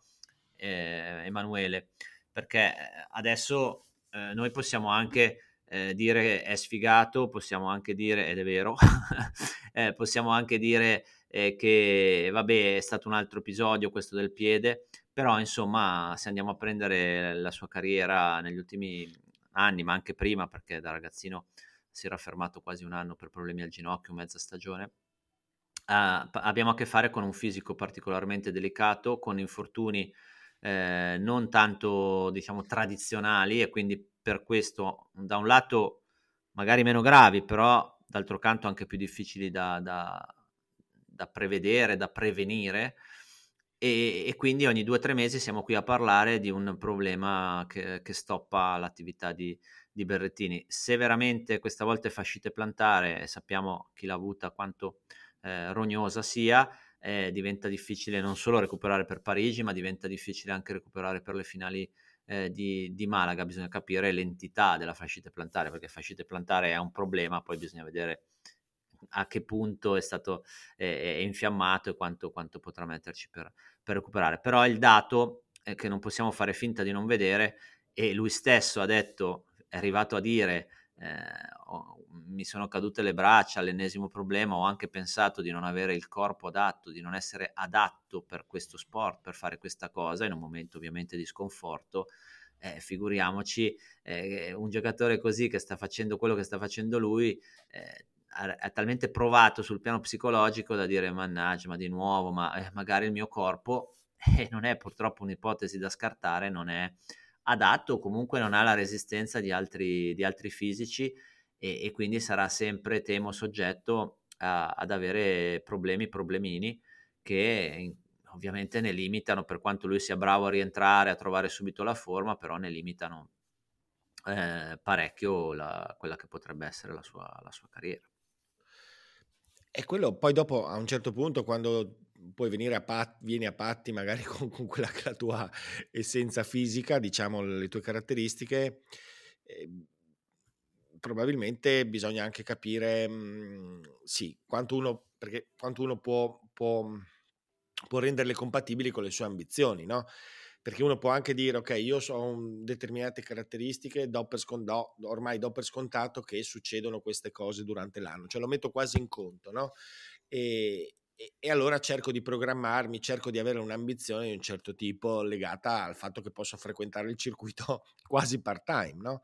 Speaker 1: Eh, Emanuele, perché eh, adesso eh, noi possiamo anche eh, dire è sfigato, possiamo anche dire, ed è vero, (laughs) eh, possiamo anche dire eh, che vabbè è stato un altro episodio questo del piede, però insomma se andiamo a prendere la sua carriera negli ultimi anni, ma anche prima perché da ragazzino si era fermato quasi un anno per problemi al ginocchio, mezza stagione. Uh, abbiamo a che fare con un fisico particolarmente delicato, con infortuni eh, non tanto diciamo tradizionali e quindi per questo da un lato magari meno gravi, però d'altro canto anche più difficili da, da, da prevedere, da prevenire. E, e, quindi ogni due o tre mesi siamo qui a parlare di un problema che, che stoppa l'attività di, di Berrettini. Se veramente questa volta è fascite plantare, e sappiamo chi l'ha avuta quanto eh, rognosa sia, eh, diventa difficile non solo recuperare per Parigi, ma diventa difficile anche recuperare per le finali eh, di, di, Malaga. Bisogna capire l'entità della fascite plantare, perché fascite plantare è un problema, poi bisogna vedere a che punto è stato è infiammato e quanto, quanto potrà metterci per, per recuperare. Però il dato che non possiamo fare finta di non vedere e lui stesso ha detto è arrivato a dire eh, oh, mi sono cadute le braccia all'ennesimo problema, ho anche pensato di non avere il corpo adatto, di non essere adatto per questo sport, per fare questa cosa, in un momento ovviamente di sconforto. Eh, figuriamoci eh, un giocatore così che sta facendo quello che sta facendo lui eh, è talmente provato sul piano psicologico da dire mannaggia ma di nuovo ma eh, magari il mio corpo (laughs) e non è purtroppo un'ipotesi da scartare non è adatto comunque non ha la resistenza di altri, di altri fisici e, e, quindi sarà sempre, temo, soggetto a, ad avere problemi, problemini che in, ovviamente ne limitano, per quanto lui sia bravo a rientrare, a trovare subito la forma, però ne limitano eh, parecchio la, quella che potrebbe essere la sua, la sua carriera.
Speaker 2: E quello poi dopo a un certo punto quando puoi venire a patti, vieni a patti magari (laughs) con, con, quella che la tua essenza fisica, diciamo le tue caratteristiche, eh, probabilmente bisogna anche capire, mh, mhmm, sì, quanto uno, perché quanto uno può, può, può renderle compatibili con le sue ambizioni, no? perché uno può anche dire ok io ho determinate caratteristiche do per scontato, ormai do per scontato che succedono queste cose durante l'anno cioè lo metto quasi in conto no? e, e, e, allora cerco di programmarmi cerco di avere un'ambizione di un certo tipo legata al fatto che posso frequentare il circuito (laughs) quasi part time no?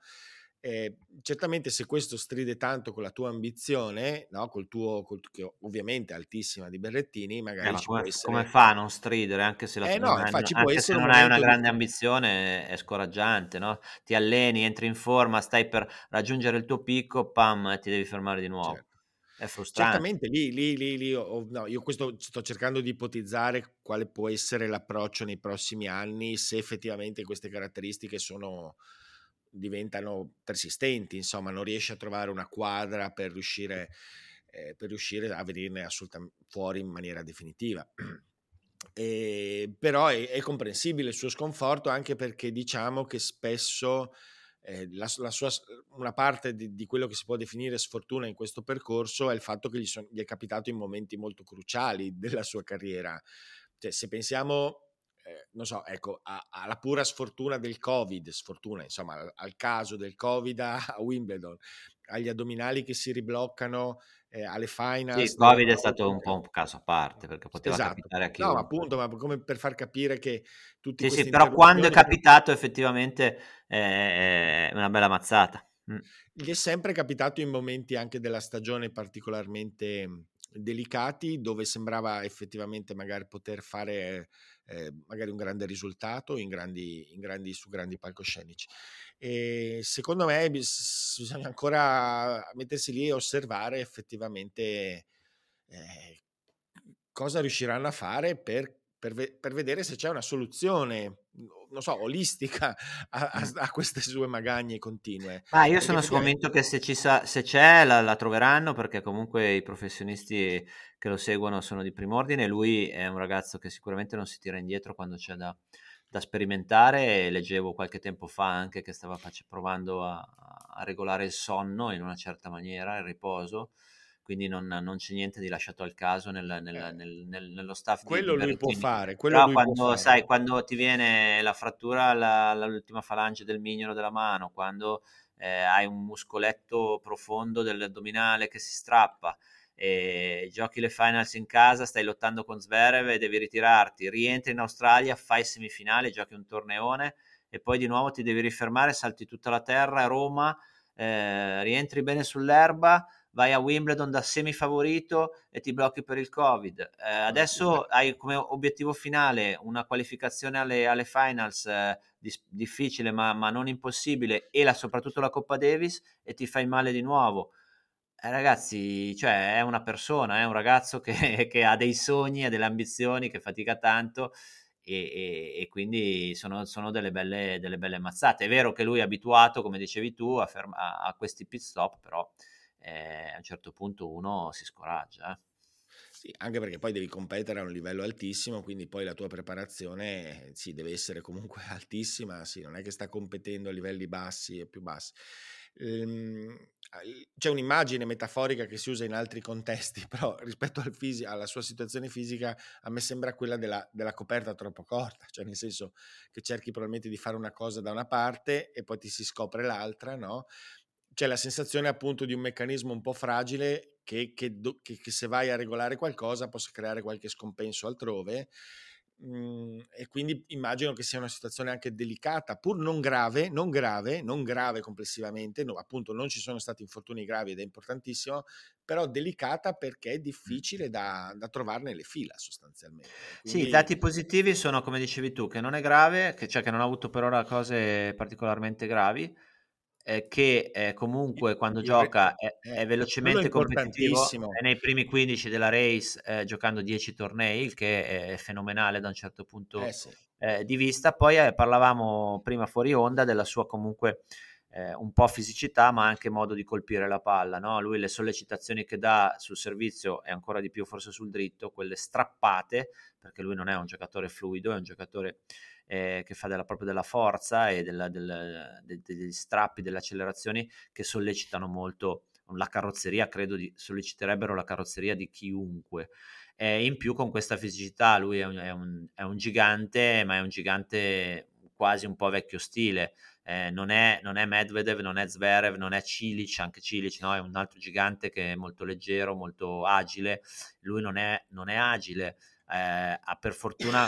Speaker 2: Eh, certamente se questo stride tanto con la tua ambizione, no? col tuo, col, che ovviamente è altissima di Berrettini, eh, magari
Speaker 1: eh,
Speaker 2: come,
Speaker 1: essere... come, fa a non stridere anche se, la, eh, no, non, infatti, anche se non hai una grande di... ambizione è scoraggiante, no? ti alleni, entri in forma, stai per raggiungere il tuo picco, pam, ti devi fermare di nuovo. Certo. È frustrante.
Speaker 2: Certamente lì, lì, lì, lì oh, no, io questo sto cercando di ipotizzare quale può essere l'approccio nei prossimi anni se effettivamente queste caratteristiche sono, diventano persistenti, insomma, non riesce a trovare una quadra per riuscire, eh, per riuscire a venirne assolutamente fuori in maniera definitiva. (clears throat) E, però è, è, comprensibile il suo sconforto anche perché diciamo che spesso eh, la, la sua, una parte di, di, quello che si può definire sfortuna in questo percorso è il fatto che gli, son, gli è capitato in momenti molto cruciali (laughs) della sua carriera. Cioè, se pensiamo eh, non so, ecco, alla pura sfortuna del Covid, sfortuna, insomma, al, al caso del Covid a, a, Wimbledon, agli addominali che si ribloccano eh, alle finals.
Speaker 1: Sì, il Covid no, è stato un po' un caso a parte perché poteva esatto. capitare a chiunque.
Speaker 2: No, appunto, ma come per far capire che tutti
Speaker 1: Sì, sì, però quando è capitato effettivamente eh, è una bella mazzata.
Speaker 2: Mm. Gli è sempre capitato in momenti anche della stagione particolarmente delicati dove sembrava effettivamente magari poter fare eh, magari un grande risultato in grandi, in grandi, su grandi palcoscenici. E secondo me bisogna ancora mettersi lì e osservare effettivamente eh, cosa riusciranno a fare per per, per, vedere se c'è una soluzione, non so, olistica a, a, a queste sue magagne continue.
Speaker 1: Ah, io sono convinto che se, ci sa- se c'è la, la, troveranno perché comunque i professionisti che lo seguono sono di primo ordine. Lui è un ragazzo che sicuramente non si tira indietro quando c'è da, da sperimentare. Leggevo qualche tempo fa anche che stava provando a, a regolare il sonno in una certa maniera, il riposo quindi non, non, c'è niente di lasciato al caso nel, nel, eh. nel, nello staff.
Speaker 2: Quello lui può fare. Quello
Speaker 1: Però quando,
Speaker 2: fare.
Speaker 1: sai, quando ti viene la frattura all'ultima falange del mignolo della mano, quando eh, hai un muscoletto profondo dell'addominale che si strappa, e giochi le finals in casa, stai lottando con Zverev e devi ritirarti, rientri in Australia, fai semifinale, giochi un torneone e poi di nuovo ti devi rifermare, salti tutta la terra a Roma, eh, rientri bene sull'erba, vai a Wimbledon da semifavorito e ti blocchi per il Covid. Eh, adesso hai come obiettivo finale una qualificazione alle, alle finals eh, dis- difficile ma, ma, non impossibile e la, soprattutto la Coppa Davis e ti fai male di nuovo. Eh, ragazzi, cioè è una persona, è un ragazzo che, (laughs) che ha dei sogni, ha delle ambizioni, che fatica tanto e, e, e, quindi sono, sono delle, belle, delle, belle, mazzate. È vero che lui è abituato, come dicevi tu, a, ferma, a questi pit stop, però eh, a un certo punto uno si scoraggia. Eh.
Speaker 2: Sì, anche perché poi devi competere a un livello altissimo, quindi poi la tua preparazione sì, deve essere comunque (laughs) altissima, sì, non è che sta competendo a livelli bassi e più bassi. Ehm, c'è un'immagine metaforica che si usa in altri contesti, (laughs) però rispetto al fisi- alla sua situazione fisica a me sembra quella della, della, coperta troppo corta, cioè nel senso che cerchi probabilmente di fare una cosa da una parte e poi ti si scopre l'altra, no? C'è la sensazione appunto di un meccanismo un po' fragile che, che, che, che se vai a regolare qualcosa possa creare qualche scompenso altrove. Mhmm, e quindi immagino che sia una situazione anche delicata, pur non grave, non grave, non grave complessivamente, no, appunto non ci sono stati infortuni gravi ed è importantissimo, però delicata perché è difficile da, da trovarne le fila sostanzialmente.
Speaker 1: Quindi... Sì, i dati positivi sono come dicevi tu, che non è grave, che, cioè che non ha avuto per ora cose particolarmente gravi, eh, che eh, comunque quando gioca è, è eh, velocemente è competitivo, è nei primi 15 della race eh, giocando 10 tornei, il che è fenomenale da un certo punto eh, sì. Eh, di vista. Poi parlavamo prima fuori onda della sua comunque un po' fisicità, ma anche modo di colpire la palla. No? Lui le sollecitazioni che dà sul servizio e ancora di più forse sul dritto, quelle strappate, perché lui non è un giocatore fluido, è un giocatore eh, che fa della, proprio della forza e della, del, de, degli strappi, delle accelerazioni che sollecitano molto la carrozzeria, credo di, solleciterebbero la carrozzeria di chiunque. E in più con questa fisicità lui è un, è, un, è un, gigante, ma è un gigante quasi un po' vecchio stile. Eh, non, è, non, è, Medvedev, non è Zverev, non è Cilic, anche Cilic no? è un altro gigante che è molto leggero, molto agile. Lui non è, non è agile, eh, per fortuna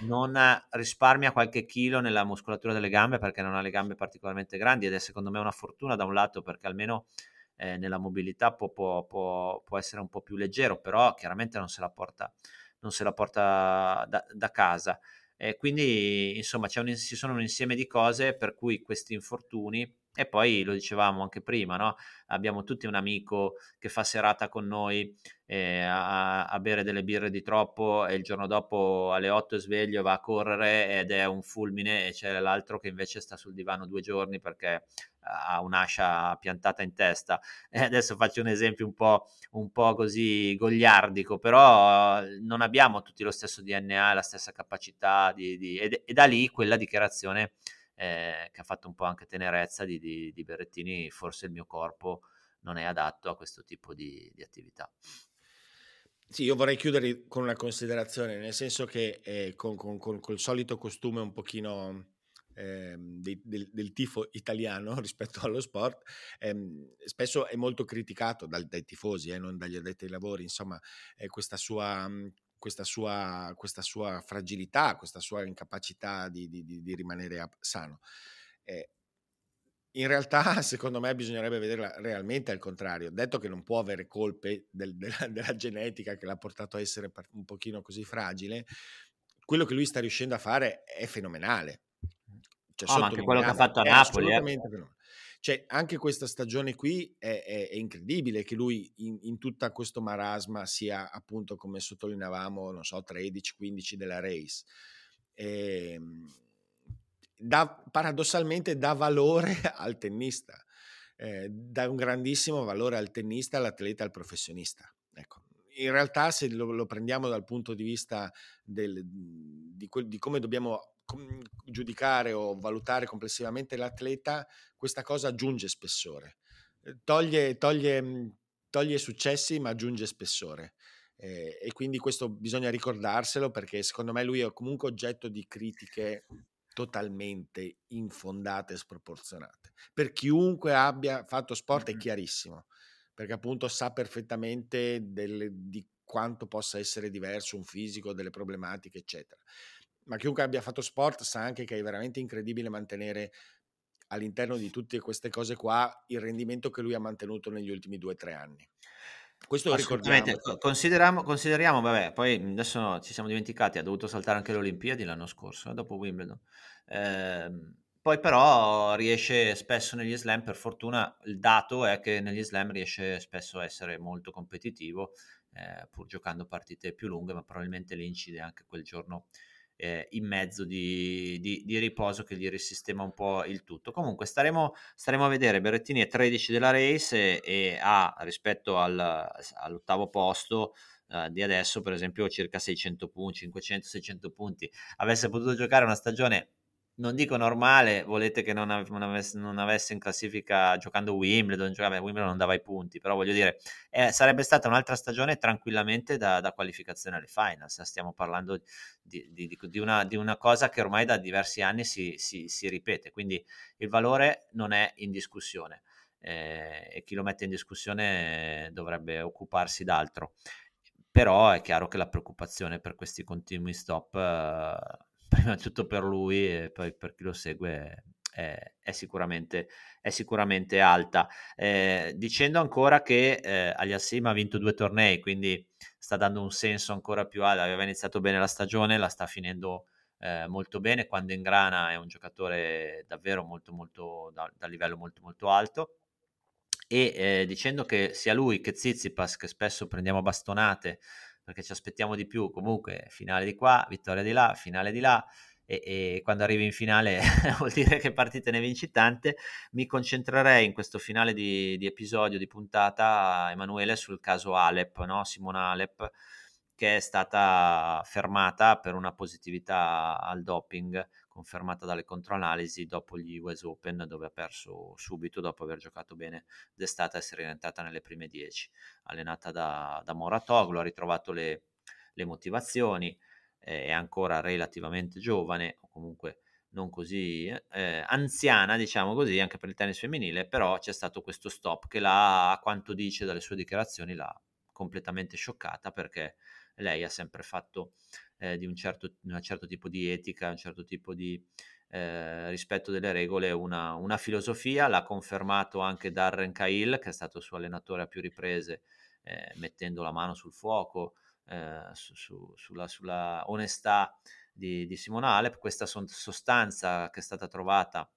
Speaker 1: non risparmia qualche chilo nella muscolatura delle gambe perché non ha le gambe particolarmente grandi ed è secondo me una fortuna da un lato perché almeno eh, nella mobilità può, può, può, può, essere un po' più leggero, però chiaramente non se la porta, se la porta da, da, casa. E quindi insomma un, ci sono un insieme di cose per cui questi infortuni e poi lo dicevamo anche prima, no? abbiamo tutti un amico che fa serata con noi eh, a, a, bere delle birre di troppo e il giorno dopo alle 8 è sveglio, va a correre ed è un fulmine e c'è l'altro che invece sta sul divano due giorni perché ha un'ascia piantata in testa. (laughs) E adesso faccio un esempio un po', un po' così gogliardico, però non abbiamo tutti lo stesso DNA, la stessa capacità di, di, e, e da lì quella dichiarazione eh, che ha fatto un po' anche tenerezza di, di, di, Berrettini, forse il mio corpo non è adatto a questo tipo di, di attività.
Speaker 2: Sì, io vorrei chiudere con una considerazione, nel senso che eh, con, con, con, col solito costume un pochino eh, del, del, del, tifo italiano (laughs) rispetto allo sport, ehm, spesso è molto criticato dal, dai tifosi, eh, non dagli addetti ai lavori, insomma, questa sua questa sua, questa sua fragilità, questa sua incapacità di, di, di rimanere sano. Eh, in realtà, (laughs) secondo me, bisognerebbe vederla realmente al contrario. Detto che non può avere colpe del, della, della, genetica che l'ha portato a essere un pochino così fragile, quello che lui sta riuscendo a fare è fenomenale.
Speaker 1: Cioè, oh, ma anche quello che ha fatto a Napoli. Eh.
Speaker 2: Cioè, anche questa stagione qui è, è, è incredibile che lui in, in tutto questo marasma sia appunto, come sottolineavamo, non so, 13-15 della race. E, ehm, dà, paradossalmente dà valore (laughs) al tennista, eh, dà un grandissimo valore al tennista, all'atleta, al professionista. Ecco, in realtà se lo, lo, prendiamo dal punto di vista del, di, di, come dobbiamo giudicare o valutare complessivamente l'atleta, questa cosa aggiunge spessore. Eh, toglie, toglie, mhmm, toglie successi ma aggiunge spessore. Eh, e quindi questo bisogna ricordarselo perché secondo me lui è comunque oggetto di critiche totalmente infondate e sproporzionate. Per chiunque abbia fatto sport è chiarissimo, perché appunto sa perfettamente delle, di quanto possa essere diverso un fisico, delle problematiche, eccetera ma chiunque abbia fatto sport sa anche che è veramente incredibile mantenere all'interno di tutte queste cose qua il rendimento che lui ha mantenuto negli ultimi due o tre anni. Questo ricordiamo.
Speaker 1: Consideriamo, consideriamo, vabbè, poi adesso no, ci siamo dimenticati, ha dovuto saltare anche le Olimpiadi l'anno scorso, eh, dopo Wimbledon. Eh, poi però riesce spesso negli slam, per fortuna il dato è che negli slam riesce spesso a essere molto competitivo, eh, pur giocando partite più lunghe, ma probabilmente le incide anche quel giorno eh, in mezzo di, di, di, riposo che gli risistema un po' il tutto. Comunque staremo, staremo a vedere, Berrettini è 13 della race e, e ha rispetto al, all'ottavo posto uh, di adesso per esempio circa 600 punti, 500-600 punti. Avesse potuto giocare una stagione non dico normale, volete che non, ave, non, avesse, non avesse, in classifica giocando Wimbledon, giocava, Wimbledon non dava i punti, però voglio dire, eh, sarebbe stata un'altra stagione tranquillamente da, da, qualificazione alle finals, stiamo parlando di, di, di, una, di, una, cosa che ormai da diversi anni si, si, si ripete, quindi il valore non è in discussione eh, e chi lo mette in discussione dovrebbe occuparsi d'altro. Però è chiaro che la preoccupazione per questi continui stop, eh, prima di tutto per lui e poi per chi lo segue, è, è, sicuramente, è sicuramente, alta. Eh, dicendo ancora che eh, Aliassim ha vinto due tornei, quindi sta dando un senso ancora più alto, aveva iniziato bene la stagione, la sta finendo eh, molto bene, quando ingrana è un giocatore davvero molto molto da, da livello molto molto alto e eh, dicendo che sia lui che Zizipas che spesso prendiamo bastonate perché ci aspettiamo di più comunque finale di qua, vittoria di là, finale di là e, e quando arrivi in finale (laughs) vuol dire che partite ne vinci tante mi concentrerei in questo finale di, di episodio di puntata Emanuele sul caso Alep, no? Simona Alep che è stata fermata per una positività al doping confermata dalle controanalisi dopo gli US Open dove ha perso subito dopo aver giocato bene d'estate e essere rientrata nelle prime 10 allenata da, da Moratoglu ha ritrovato le, le motivazioni eh, è ancora relativamente giovane o comunque non così eh, anziana, diciamo così, anche per il tennis femminile, però c'è stato questo stop che l'ha, a quanto dice dalle sue dichiarazioni, l'ha completamente scioccata perché lei ha sempre fatto eh, di un certo, un certo, tipo di etica, un certo tipo di eh, rispetto delle regole, una, una, filosofia, l'ha confermato anche Darren Cahill, che è stato suo allenatore a più riprese, eh, mettendo la mano sul fuoco, eh, su, su, sulla, sulla, onestà di, di Simona Alep, questa sostanza che è stata trovata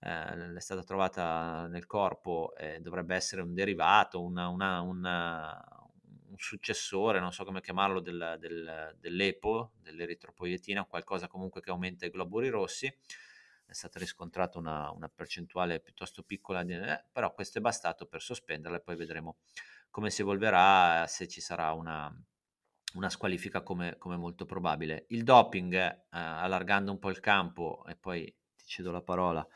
Speaker 1: eh, è stata trovata nel corpo, eh, dovrebbe essere un derivato, una, una, una, un successore, non so come chiamarlo, del, del, dell'EPO, dell'eritropoietina, qualcosa comunque che aumenta i globuli rossi. È stata riscontrata una, una percentuale piuttosto piccola, di, eh, però questo è bastato per sospenderla e poi vedremo come si evolverà, se ci sarà una, una squalifica come, come, molto probabile. Il doping, eh, allargando un po' il campo, e poi ti cedo la parola,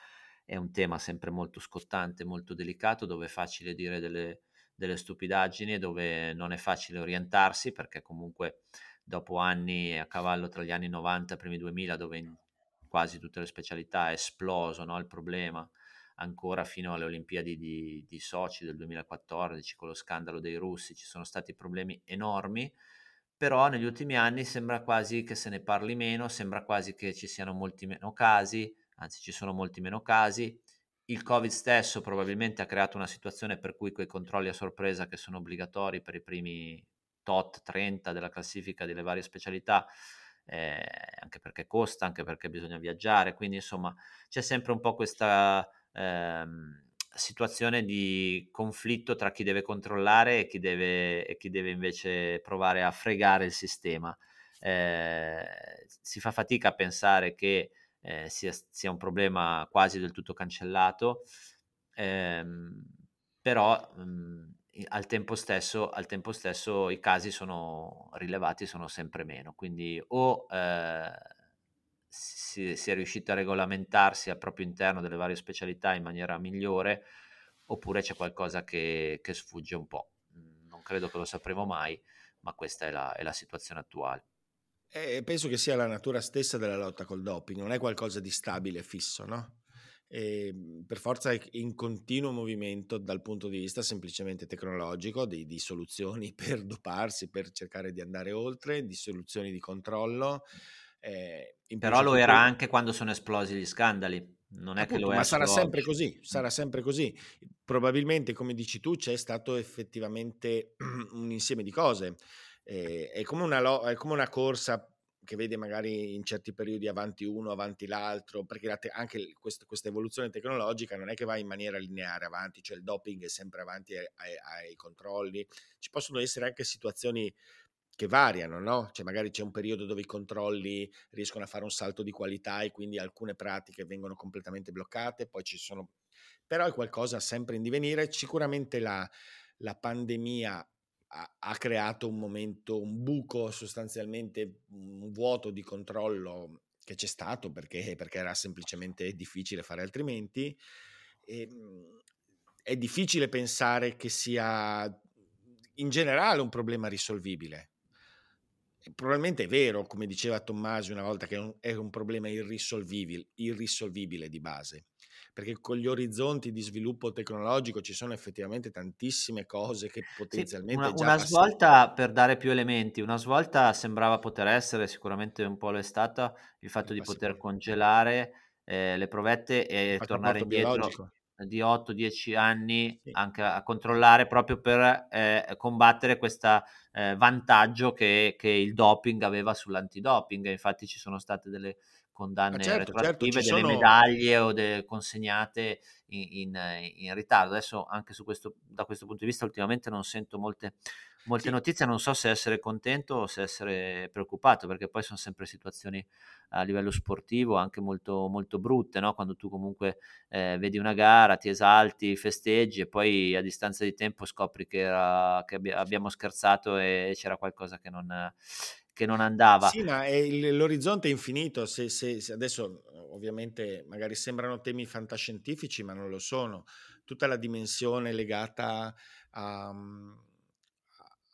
Speaker 1: è un tema sempre molto scottante, molto delicato, dove è facile dire delle, delle stupidaggini dove non è facile orientarsi perché comunque dopo anni a cavallo tra gli anni 90 e i primi 2000 dove in quasi tutte le specialità è esploso no, il problema ancora fino alle Olimpiadi di, di Sochi del 2014 con lo scandalo dei russi ci sono stati problemi enormi però negli ultimi anni sembra quasi che se ne parli meno, sembra quasi che ci siano molti meno casi, anzi ci sono molti meno casi, il Covid stesso probabilmente ha creato una situazione per cui quei controlli a sorpresa che sono obbligatori per i primi tot 30 della classifica delle varie specialità, eh, anche perché costa, anche perché bisogna viaggiare, quindi insomma c'è sempre un po' questa eh, situazione di conflitto tra chi deve controllare e chi deve, e chi deve invece provare a fregare il sistema. Eh, si fa fatica a pensare che eh, sia, sia, un problema quasi del tutto cancellato, ehm, però mh, mhmm, al, tempo stesso, al, tempo stesso, i casi sono rilevati, sono sempre meno, quindi o eh, si, si, è riusciti a regolamentarsi al proprio interno delle varie specialità in maniera migliore, oppure c'è qualcosa che, che sfugge un po'. Non credo che lo sapremo mai, ma questa è la, è la situazione attuale.
Speaker 2: Eh, penso che sia la natura stessa della lotta col doping, non è qualcosa di stabile e fisso, no? E ehm, per forza è in continuo movimento dal punto di vista semplicemente tecnologico, di, di, soluzioni (laughs) per doparsi, per cercare di andare oltre, di soluzioni di controllo.
Speaker 1: Eh, Però lo era anche quando sono esplosi gli scandali. Non è Appunto, che lo è
Speaker 2: ma sarà sempre oggi. così, sarà sempre così. Probabilmente, come dici tu, c'è stato effettivamente (clears throat) un insieme di cose eh, è, come una, è come una corsa che vede magari in certi periodi avanti uno, avanti l'altro, perché te- anche quest- questa evoluzione tecnologica non è che va in maniera lineare avanti, cioè il doping è sempre avanti ai, ai, ai controlli, ci possono essere anche situazioni che variano, no? Cioè magari c'è un periodo dove i controlli riescono a fare un salto di qualità e quindi alcune pratiche vengono completamente bloccate, poi ci sono... però è qualcosa sempre in divenire, sicuramente la, la pandemia ha, creato un momento, un buco sostanzialmente, un vuoto di controllo che c'è stato perché, perché era semplicemente difficile fare altrimenti. E, ehm, è difficile pensare che sia in generale un problema risolvibile. Probabilmente è vero, come diceva Tommasi una volta, che è un, è un problema irrisolvibile, irrisolvibile di base, perché con gli orizzonti di sviluppo tecnologico ci sono effettivamente tantissime cose che potenzialmente
Speaker 1: sì, una, una svolta per dare più elementi, una svolta sembrava poter essere, sicuramente un po' lo è stata, il fatto
Speaker 2: il
Speaker 1: di poter congelare eh, le provette e
Speaker 2: Il
Speaker 1: tornare indietro
Speaker 2: biologico.
Speaker 1: di 8-10 anni
Speaker 2: Sì.
Speaker 1: anche a controllare proprio per eh, combattere questo eh, vantaggio che, che il doping aveva sull'antidoping. Infatti ci sono state delle condanne
Speaker 2: certo, certo,
Speaker 1: retroattive,
Speaker 2: ci
Speaker 1: delle
Speaker 2: sono...
Speaker 1: medaglie o delle consegnate in, in, in ritardo. Adesso anche su questo, da questo punto di vista ultimamente non sento molte, molte
Speaker 2: Sì.
Speaker 1: notizie, non so se essere contento o se essere preoccupato, perché poi sono sempre situazioni a livello sportivo anche molto, molto brutte, no? quando tu comunque eh, vedi una gara, ti esalti, festeggi e poi a distanza di tempo scopri che, era, che abbi- abbiamo scherzato e c'era qualcosa che non, che non andava.
Speaker 2: Sì, ma è il- l'orizzonte è infinito. Se, se- se adesso ovviamente magari sembrano temi fantascientifici, ma non lo sono. Tutta la dimensione legata a, a-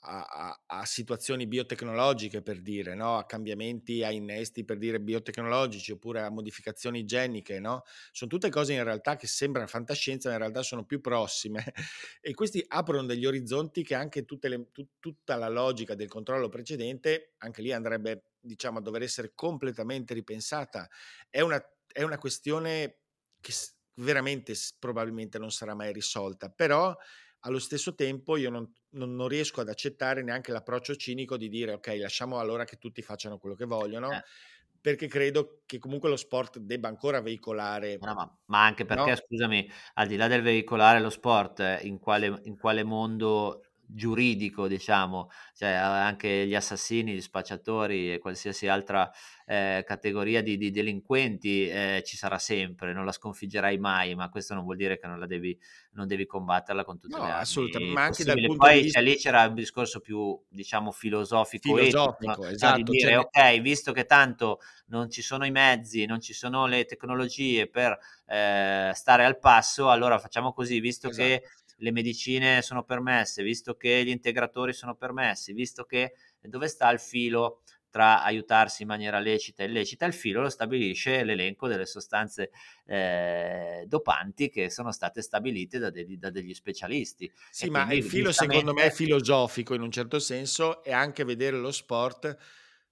Speaker 2: a- a situazioni biotecnologiche, per dire, no? a cambiamenti, a innesti, per dire biotecnologici, oppure a modificazioni geniche, no? sono tutte cose in realtà che sembrano fantascienza, ma in realtà sono più prossime. (laughs) e questi aprono degli orizzonti che anche tutte le- tu- tutta la logica del controllo precedente, anche lì andrebbe diciamo a dover essere completamente ripensata. È una, è una questione che veramente probabilmente non sarà mai risolta, però allo stesso tempo io non, non- non riesco ad accettare neanche l'approccio cinico di dire ok, lasciamo allora che tutti facciano quello che vogliono,
Speaker 1: Eh.
Speaker 2: perché credo che comunque lo sport debba ancora veicolare.
Speaker 1: No, ma, ma anche perché,
Speaker 2: No?
Speaker 1: scusami, al di là del veicolare lo sport, in quale, in quale mondo giuridico, diciamo, cioè anche gli assassini, gli spacciatori e qualsiasi altra eh, categoria di, di delinquenti eh, ci sarà sempre, non la sconfiggerai mai, ma questo non vuol dire che non la devi, non devi combatterla con tutte
Speaker 2: No,
Speaker 1: le
Speaker 2: assolutamente,
Speaker 1: armi
Speaker 2: ma anche dal punto di
Speaker 1: Poi
Speaker 2: vista
Speaker 1: cioè, lì c'era un discorso più, diciamo, filosofico, etico,
Speaker 2: filosofico,
Speaker 1: no?
Speaker 2: esatto.
Speaker 1: di dire,
Speaker 2: cioè,
Speaker 1: ok, visto che tanto non ci sono i mezzi, non ci sono le tecnologie per eh, stare al passo, allora facciamo così, visto
Speaker 2: esatto.
Speaker 1: che le medicine sono permesse, visto che gli integratori sono permessi, visto che dove sta il filo tra aiutarsi in maniera lecita e illecita, il filo lo stabilisce l'elenco delle sostanze eh, dopanti che sono state stabilite da degli, da degli specialisti.
Speaker 2: Sì,
Speaker 1: E
Speaker 2: ma il filo secondo me è
Speaker 1: giustamente,
Speaker 2: filosofico in un certo senso e anche vedere lo sport,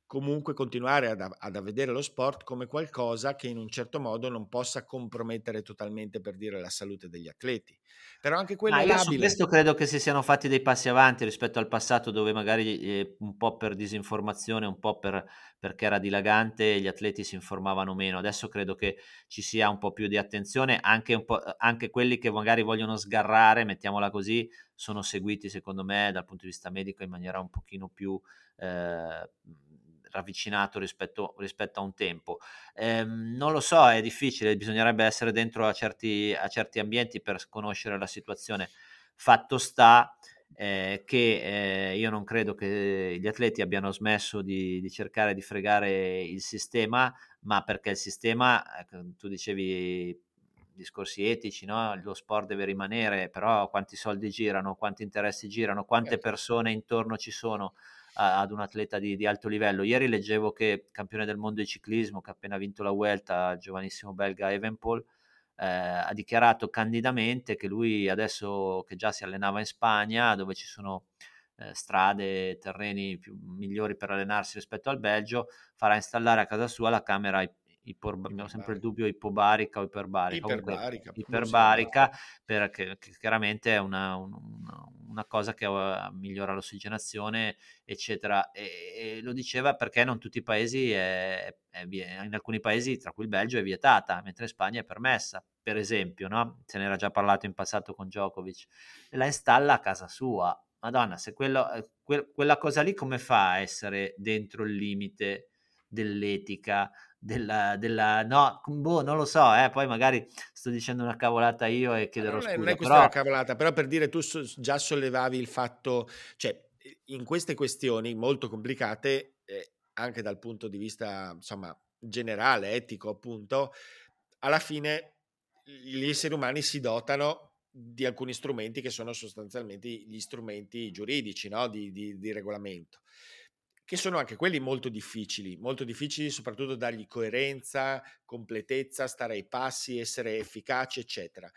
Speaker 2: comunque continuare ad, ad vedere lo sport come qualcosa che in un certo modo non possa compromettere totalmente per dire la salute degli atleti. Però anche quello
Speaker 1: Ma
Speaker 2: è
Speaker 1: su questo credo che si siano fatti dei passi avanti rispetto al passato dove magari eh, un po' per disinformazione, un po' per, perché era dilagante, gli atleti si informavano meno. Adesso credo che ci sia un po' più di attenzione, anche, anche quelli che magari vogliono sgarrare, mettiamola così, sono seguiti secondo me dal punto di vista medico in maniera un pochino più... Eh, ravvicinato rispetto, rispetto, a un tempo. Eh, non lo so, è difficile, bisognerebbe essere dentro a certi, a certi ambienti per conoscere la situazione. Fatto sta eh, che eh, io non credo che gli atleti abbiano smesso di, di, cercare di fregare il sistema, ma perché il sistema, ecco, tu dicevi discorsi etici, no? lo sport deve rimanere, però quanti soldi girano, quanti interessi girano, quante persone intorno ci sono ad un atleta di, di, alto livello. Ieri leggevo che campione del mondo di ciclismo, che ha appena vinto la Vuelta, giovanissimo belga Evenpol, eh, ha dichiarato candidamente che lui adesso che già si allenava in Spagna, dove ci sono eh, strade, terreni più, migliori per allenarsi rispetto al Belgio, farà installare a casa sua la camera iper, abbiamo sempre il dubbio ipobarica o iperbarica,
Speaker 2: iperbarica,
Speaker 1: Comunque, iperbarica perché chiaramente è una, una, una cosa che uh, migliora l'ossigenazione eccetera. E, e, lo diceva perché non tutti i paesi è, è, in alcuni paesi tra cui il Belgio è vietata mentre in Spagna è permessa per esempio no? se ne era già parlato in passato con Djokovic. La installa a casa sua. Madonna se quello, que, quella cosa lì come fa a essere dentro il limite dell'etica della, della no, boh, non lo so, eh, poi magari sto dicendo una cavolata io e chiederò
Speaker 2: non è,
Speaker 1: scusa.
Speaker 2: Non è questa
Speaker 1: però...
Speaker 2: una cavolata, però per dire tu so, già sollevavi il fatto, cioè in queste questioni molto complicate, eh, anche dal punto di vista insomma generale, etico appunto, alla fine gli esseri umani si dotano di alcuni strumenti che sono sostanzialmente gli strumenti giuridici no? di, di, di regolamento che sono anche quelli molto difficili, molto difficili soprattutto dargli coerenza, completezza, stare ai passi, essere efficaci, eccetera.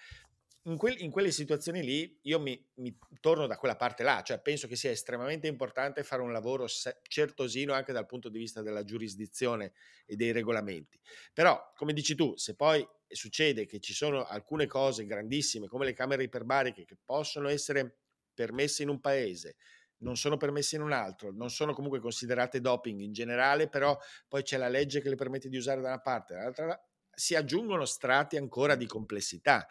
Speaker 2: In, quel, in, quelle situazioni lì io mi, mi, torno da quella parte là, cioè penso che sia estremamente importante fare un lavoro certosino anche dal punto di vista della giurisdizione e dei regolamenti. Però, come dici tu, se poi succede che ci sono alcune cose grandissime come le camere iperbariche che possono essere permesse in un paese, non sono permesse in un altro, non sono comunque considerate doping in generale, però poi c'è la legge che le permette di usare da una parte, dall'altra si aggiungono strati ancora di complessità.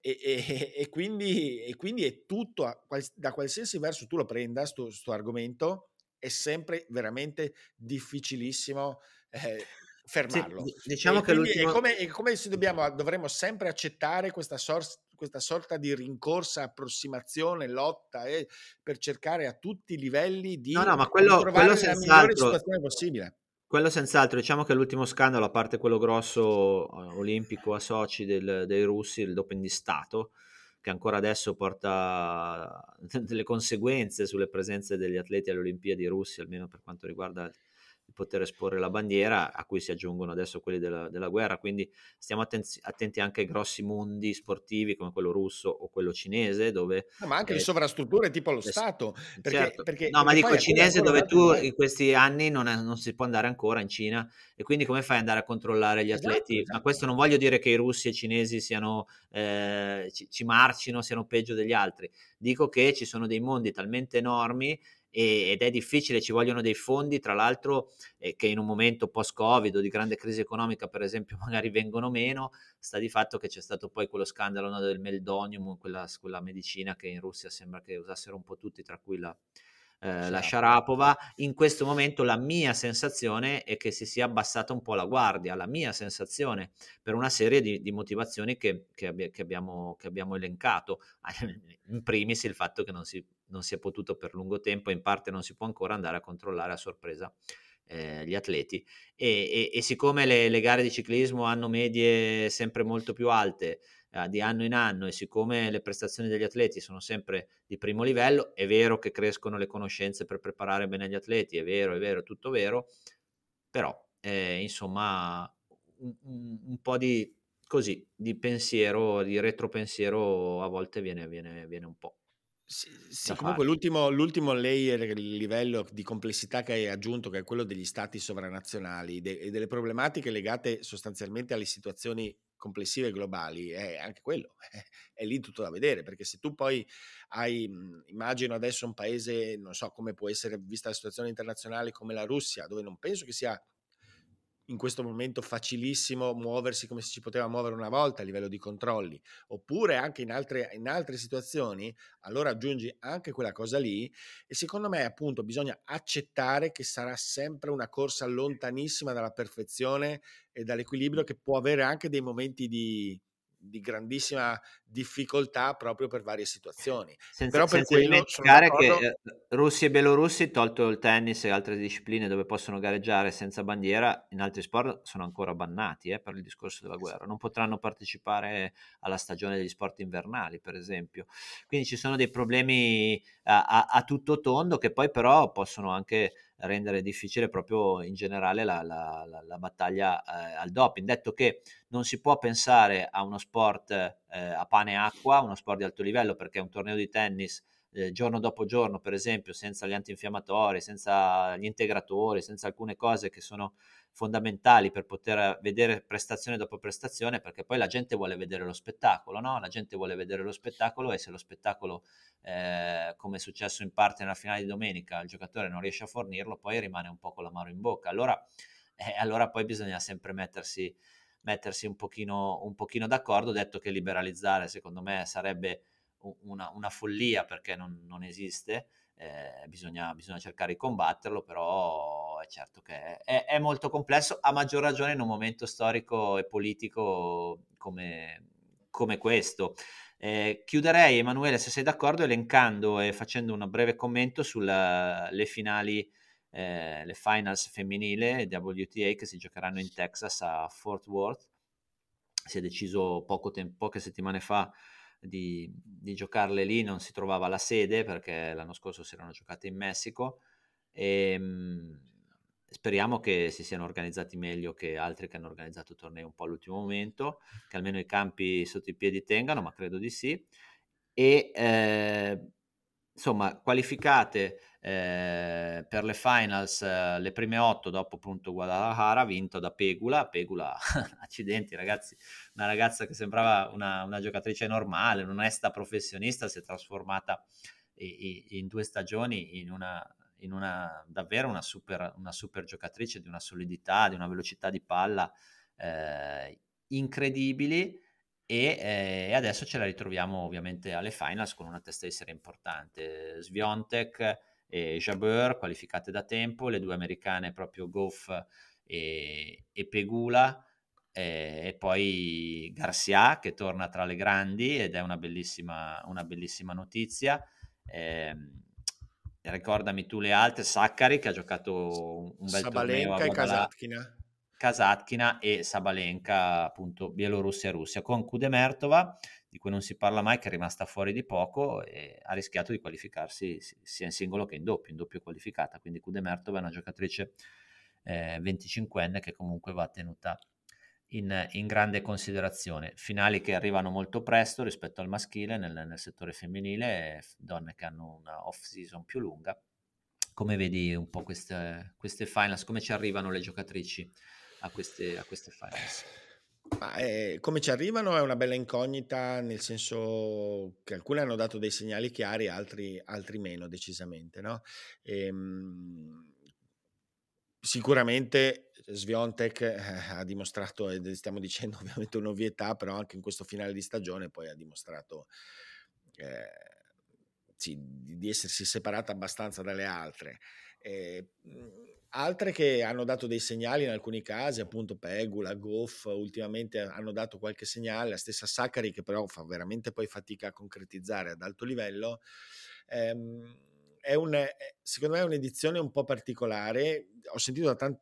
Speaker 2: E, e, e, quindi, e quindi, è tutto, da qualsiasi verso tu lo prenda, questo argomento, è sempre veramente difficilissimo eh, fermarlo.
Speaker 1: Sì, diciamo che l'ultimo...
Speaker 2: è, come, è come se dobbiamo, dovremmo sempre accettare questa, sor- questa sorta di rincorsa, approssimazione, lotta eh, per cercare a tutti i livelli di,
Speaker 1: no, no, ma quello, trovare quello
Speaker 2: la migliore situazione possibile.
Speaker 1: Quello senz'altro, diciamo che l'ultimo scandalo, a parte quello grosso eh, olimpico a Sochi del, dei russi, il doping di Stato, che ancora adesso porta (laughs) delle conseguenze sulle presenze degli atleti alle Olimpiadi russi, almeno per quanto riguarda di poter esporre la bandiera, a cui si aggiungono adesso quelli della, della guerra, quindi stiamo attenti, attenti, anche ai grossi mondi sportivi come quello russo o quello cinese, dove...
Speaker 2: No, ma anche eh, le sovrastrutture tipo lo le, Stato. Perché,
Speaker 1: certo.
Speaker 2: perché,
Speaker 1: no, ma dico cinese dove tu in questi anni non, è, non, si può andare ancora in Cina e quindi come fai ad andare a controllare gli esatto, atleti? Esatto. Ma questo non voglio dire che i russi e i cinesi siano, eh, ci, ci marcino, siano peggio degli altri, dico che ci sono dei mondi talmente enormi ed è difficile, ci vogliono dei fondi, tra l'altro eh, che in un momento post-Covid o di grande crisi economica, per esempio, (laughs) magari vengono meno, sta di fatto che c'è stato poi quello scandalo no, del meldonium, quella, quella, medicina che in Russia sembra che usassero un po' tutti, tra cui la, eh, la Sharapova. In questo momento la mia sensazione è che si sia abbassata un po' la guardia, la mia sensazione, per una serie di, di motivazioni che, che, abbia, che, abbiamo, che abbiamo elencato. (laughs) In primis il fatto che non si non si è potuto per lungo tempo, in parte non si può ancora andare a controllare a sorpresa eh, gli atleti. E, e, e siccome le, le, gare di ciclismo hanno medie sempre molto più alte eh, di anno in anno e siccome le prestazioni degli atleti sono sempre di primo livello, è vero che crescono le conoscenze per preparare bene gli atleti, è vero, è vero, è tutto vero, però eh, insomma un, un, un po' di così di pensiero, di retropensiero a volte viene, viene, viene un po'.
Speaker 2: Sì, sì comunque l'ultimo, l'ultimo, layer, il livello di complessità che hai aggiunto, che è quello degli stati sovranazionali de- e delle problematiche legate sostanzialmente alle situazioni complessive globali, è anche quello, (laughs) è lì tutto da vedere, perché se tu poi hai, mhmm, immagino adesso un paese, non so come può essere vista la situazione internazionale come la Russia, dove non penso che sia in questo momento facilissimo muoversi come si poteva muovere una volta a livello di controlli, oppure anche in altre, in altre situazioni, allora aggiungi anche quella cosa lì e secondo me appunto bisogna accettare che sarà sempre una corsa lontanissima dalla perfezione e dall'equilibrio che può avere anche dei momenti di, di grandissima difficoltà proprio per varie situazioni.
Speaker 1: Senza, Però per quello dimenticare che eh, russi e belorussi, tolto il tennis e altre discipline dove possono gareggiare senza bandiera, in altri sport sono ancora bannati eh, per il discorso della guerra. Non potranno partecipare alla stagione degli sport invernali, per esempio. Quindi ci sono dei problemi a, a, a tutto tondo che poi però possono anche rendere difficile proprio in generale la, la, la, la battaglia eh, al doping. Detto che non si può pensare a uno sport eh, a pane e acqua, uno sport di alto livello, perché un torneo di tennis eh, giorno dopo giorno, per esempio, senza gli antinfiammatori, senza gli integratori, senza alcune cose che sono fondamentali per poter vedere prestazione dopo prestazione, perché poi la gente vuole vedere lo spettacolo, no? La gente vuole vedere lo spettacolo e se lo spettacolo, eh, come è successo in parte nella finale di domenica, il giocatore non riesce a fornirlo, poi rimane un po' con l'amaro in bocca. Allora, eh, allora poi bisogna sempre mettersi, mettersi un, pochino, un pochino d'accordo, detto che liberalizzare secondo me sarebbe una, una follia perché non, non esiste, eh, bisogna, bisogna, cercare di combatterlo, però è certo che è, è, molto complesso, a maggior ragione in un momento storico e politico come, come questo. Eh, chiuderei, Emanuele, se sei d'accordo, elencando e facendo un breve commento sulle finali, eh, le finals femminile WTA che si giocheranno in Texas a Fort Worth. Si è deciso poco tempo, poche settimane fa di, di, giocarle lì, non si trovava la sede perché l'anno scorso si erano giocate in Messico. e ehm, speriamo che si siano organizzati meglio che altri che hanno organizzato tornei un po' all'ultimo momento, che almeno i campi sotto i piedi tengano, ma credo di sì. E eh, insomma, qualificate eh, per le finals eh, le prime otto dopo appunto Guadalajara, vinto da Pegula. Pegula, (laughs) accidenti ragazzi, una ragazza che sembrava una, una giocatrice normale, un'onesta professionista, si è trasformata in, in due stagioni in una, in una davvero una super, una super giocatrice di una solidità, di una velocità di palla eh, incredibili e eh, adesso ce la ritroviamo ovviamente alle finals con una testa di serie importante. Sviontek e Jabeur qualificate da tempo, le due americane proprio Goff e, e Pegula eh, e poi Garcia che torna tra le grandi ed è una bellissima, una bellissima notizia. Eh, ricordami tu le altre, Saccari che ha giocato un, bel
Speaker 2: Sabalenka torneo
Speaker 1: e
Speaker 2: Kasatkina.
Speaker 1: Kasatkina e Sabalenka, appunto Bielorussia e Russia, con Kudemertova, di cui non si parla mai, che è rimasta fuori di poco e ha rischiato di qualificarsi sia in singolo che in doppio, in doppio qualificata, quindi Kudemertova è una giocatrice eh, 25enne che comunque va tenuta in, in, grande considerazione. Finali che arrivano molto presto rispetto al maschile nel, nel settore femminile, donne che hanno una off-season più lunga. Come vedi un po' queste, queste finals, come ci arrivano le giocatrici a queste, a queste finals?
Speaker 2: Eh, come ci arrivano è una bella incognita, nel senso che alcune hanno dato dei segnali chiari, altri, altri meno decisamente. No? Ehm, sicuramente Sviontek eh, ha dimostrato, e stiamo dicendo (laughs) ovviamente un'ovvietà, però anche in questo finale di stagione poi ha dimostrato eh, sì, di essersi separata abbastanza dalle altre. Eh, altre che hanno dato dei segnali in alcuni casi, appunto Pegula, Goff, ultimamente hanno dato qualche segnale, la stessa Saccari che però fa veramente poi fatica a concretizzare ad alto livello. Ehm, è un, secondo me è un'edizione un po' particolare, ho sentito da tanti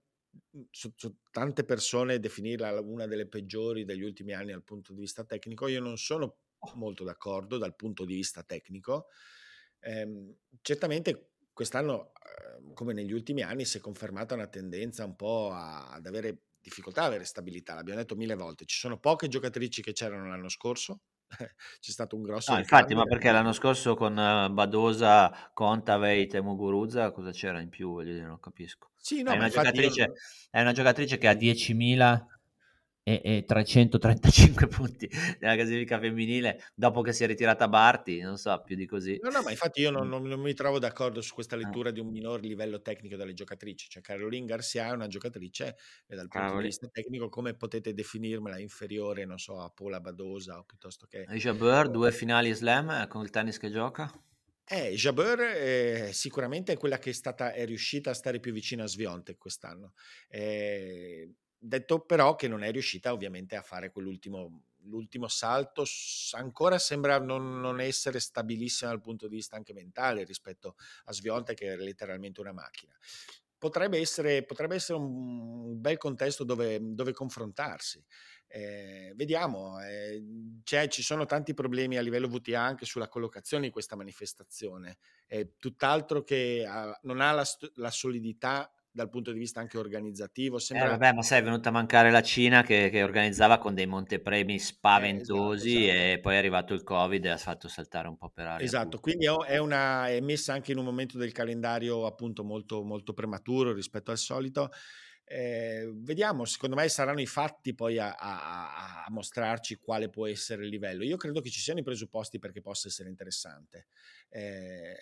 Speaker 2: su tante persone definirla una delle peggiori degli ultimi anni dal punto di vista tecnico, io non sono molto d'accordo dal punto di vista tecnico. Eh, certamente quest'anno, eh, come negli ultimi anni, si è confermata una tendenza un po' a, ad avere difficoltà, ad avere stabilità. L'abbiamo detto mille volte. Ci sono poche giocatrici che c'erano l'anno scorso, (laughs) c'è stato un grosso...
Speaker 1: No, infatti, ma perché l'anno scorso con Badosa, Contaveit e Muguruza cosa c'era in più? Voglio dire, non capisco.
Speaker 2: Sì, no,
Speaker 1: è, una giocatrice,
Speaker 2: io...
Speaker 1: è una giocatrice che ha 10.000 e, e 335 (laughs) punti nella classifica femminile dopo che si è ritirata Barti, non so, più di così.
Speaker 2: No, no, ma infatti io non, non, non mi trovo d'accordo su questa lettura ah. di un minor livello tecnico delle giocatrici, cioè Caroline Garcia è una giocatrice e dal punto Cavoli. di vista tecnico come potete definirmela inferiore, non so, a Paula Badosa o piuttosto che...
Speaker 1: Aisha Burr, due finali slam eh, con il tennis che gioca?
Speaker 2: Eh, Jabeur eh, sicuramente è quella che è, stata, è riuscita a stare più vicino a Sviontek quest'anno. Eh, detto però che non è riuscita ovviamente a fare quell'ultimo l'ultimo salto, ancora sembra non, non, essere stabilissima dal punto di vista anche mentale rispetto a Sviontek che è letteralmente una macchina. Potrebbe essere, potrebbe essere un, bel contesto dove, dove confrontarsi. Eh, vediamo, eh, ci sono tanti problemi a livello VTA anche sulla collocazione di questa manifestazione, eh, tutt'altro che ha, non ha la, la, solidità dal punto di vista anche organizzativo.
Speaker 1: Eh, sembra... Eh, vabbè, ma sai, è venuta a mancare la Cina che, che organizzava con dei montepremi spaventosi eh, esatto, esatto. e poi è arrivato il Covid e ha fatto saltare un po' per aria.
Speaker 2: Esatto, tutto. quindi è, una, è messa anche in un momento del calendario appunto molto, molto prematuro rispetto al solito. Eh, vediamo, secondo me saranno i fatti poi a, a, a, mostrarci quale può essere il livello. Io credo che ci siano i presupposti perché possa essere interessante. Eh,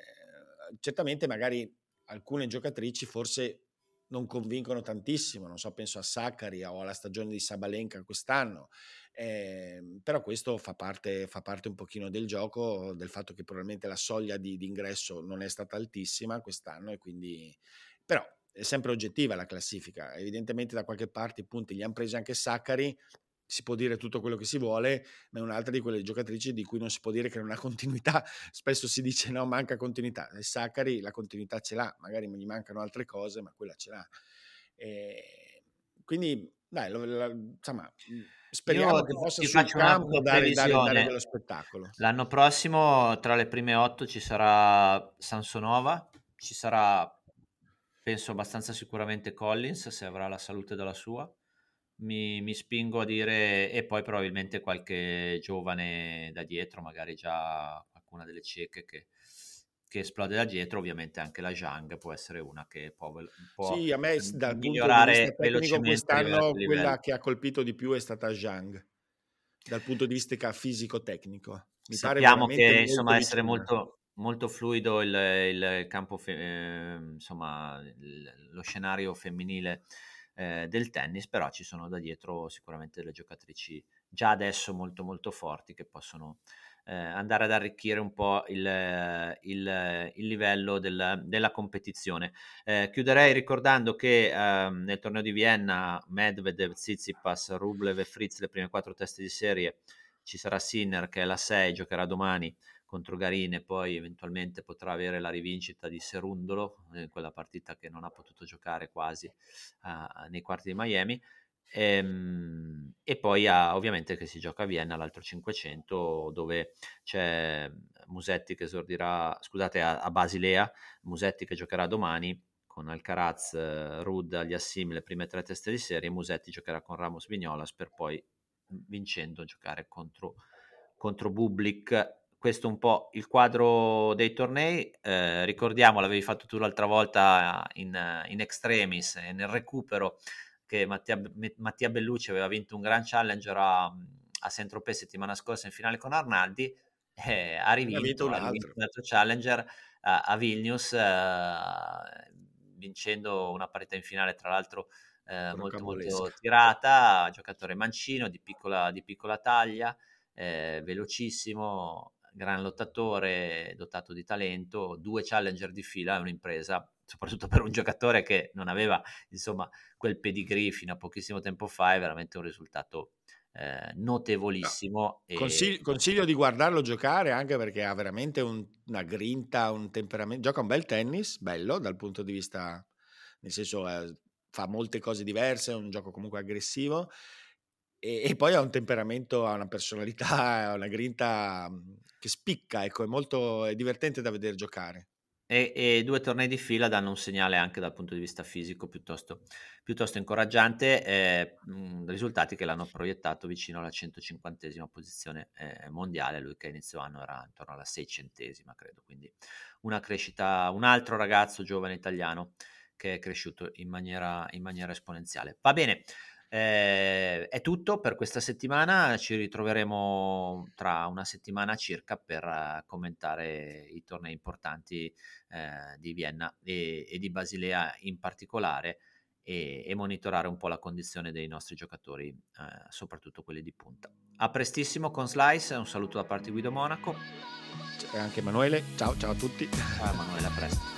Speaker 2: certamente magari alcune giocatrici forse non convincono tantissimo, non so, penso a Saccari o alla stagione di Sabalenka quest'anno, eh, però questo fa parte, fa parte, un pochino del gioco, del fatto che probabilmente la soglia di, di ingresso non è stata altissima quest'anno e quindi, però è sempre oggettiva la classifica. Evidentemente da qualche parte i punti li hanno presi anche Saccari, si può dire tutto quello che si vuole, ma è un'altra di quelle giocatrici di cui non si può dire che non ha continuità. (laughs) Spesso si dice no, manca continuità. E Saccari la continuità ce l'ha, magari gli mancano altre cose, ma quella ce l'ha. E quindi, dai, lo, lo, insomma, speriamo Io che possa sul campo dare, dare, dare dello spettacolo.
Speaker 1: L'anno prossimo tra le prime otto ci sarà Sansonova, ci sarà penso abbastanza sicuramente Collins, se avrà la salute della sua. Mi, mi, spingo a dire, e poi probabilmente qualche giovane da dietro, magari già qualcuna delle cieche che, che esplode da dietro, ovviamente anche la Zhang può essere una che può, può
Speaker 2: sì, a me dal migliorare punto di vista quest'anno quella che ha colpito di più è stata Zhang dal punto di vista fisico-tecnico.
Speaker 1: Mi Sappiamo che insomma essere molto, molto fluido il, il campo, eh, insomma il, lo scenario femminile eh, del tennis, però ci sono da dietro sicuramente delle giocatrici già adesso molto molto forti che possono eh, andare ad arricchire un po' il, il, il livello del, della competizione. Eh, chiuderei ricordando che eh, nel torneo di Vienna Medvedev, Tsitsipas, Rublev e Fritz, le prime quattro teste di serie, ci sarà Sinner che è la 6, giocherà domani contro Garin e poi eventualmente potrà avere la rivincita di Serundolo, in quella partita che non ha potuto giocare quasi uh, nei quarti di Miami. E, ehm, e poi ha, ovviamente che si gioca a Vienna l'altro 500 dove c'è Musetti che esordirà, scusate, a, a Basilea, Musetti che giocherà domani con Alcaraz, Rud agli Assim, le prime tre teste di serie, Musetti giocherà con Ramos Vignolas per poi vincendo giocare contro, contro Bublik. Questo è un po' il quadro dei tornei. Eh, ricordiamo, l'avevi fatto tu l'altra volta in, in extremis e nel recupero che Mattia, Mattia, Bellucci aveva vinto un Grand Challenger a, a Saint-Tropez settimana scorsa in finale con Arnaldi, (laughs) eh, ha rivinto, un, altro. un altro Challenger a, a Vilnius, eh, vincendo una parità in finale tra l'altro eh, molto, molto tirata, giocatore mancino di piccola, di piccola taglia, eh, velocissimo, gran lottatore, dotato di talento, due Challenger di fila, è un'impresa soprattutto per un giocatore che non aveva insomma quel pedigree fino a pochissimo tempo fa, è veramente un risultato eh, notevolissimo. No.
Speaker 2: E... Consiglio, consiglio, di guardarlo giocare anche perché ha veramente un, una grinta, un temperamento, gioca un bel tennis, bello dal punto di vista, nel senso eh, fa molte cose diverse, è un gioco comunque aggressivo e, e, poi ha un temperamento, ha una personalità, ha (laughs) una grinta mm, che spicca, ecco, è molto è divertente da vedere giocare.
Speaker 1: E, e, due tornei di fila danno un segnale anche dal punto di vista fisico piuttosto, piuttosto incoraggiante, eh, mh, risultati che l'hanno proiettato vicino alla 150esima posizione eh, mondiale, lui che a inizio anno era intorno alla 600esima credo, quindi una crescita, un altro ragazzo giovane italiano che è cresciuto in maniera, in maniera esponenziale. Va bene, eh, è tutto per questa settimana, ci ritroveremo tra una settimana circa per uh, commentare i tornei importanti uh, di Vienna e, e, di Basilea in particolare e, e, monitorare un po' la condizione dei nostri giocatori, uh, soprattutto quelli di punta. A prestissimo con Slice, un saluto da parte di Guido Monaco.
Speaker 2: E anche Emanuele, ciao ciao a tutti.
Speaker 1: Ciao Emanuele, a presto.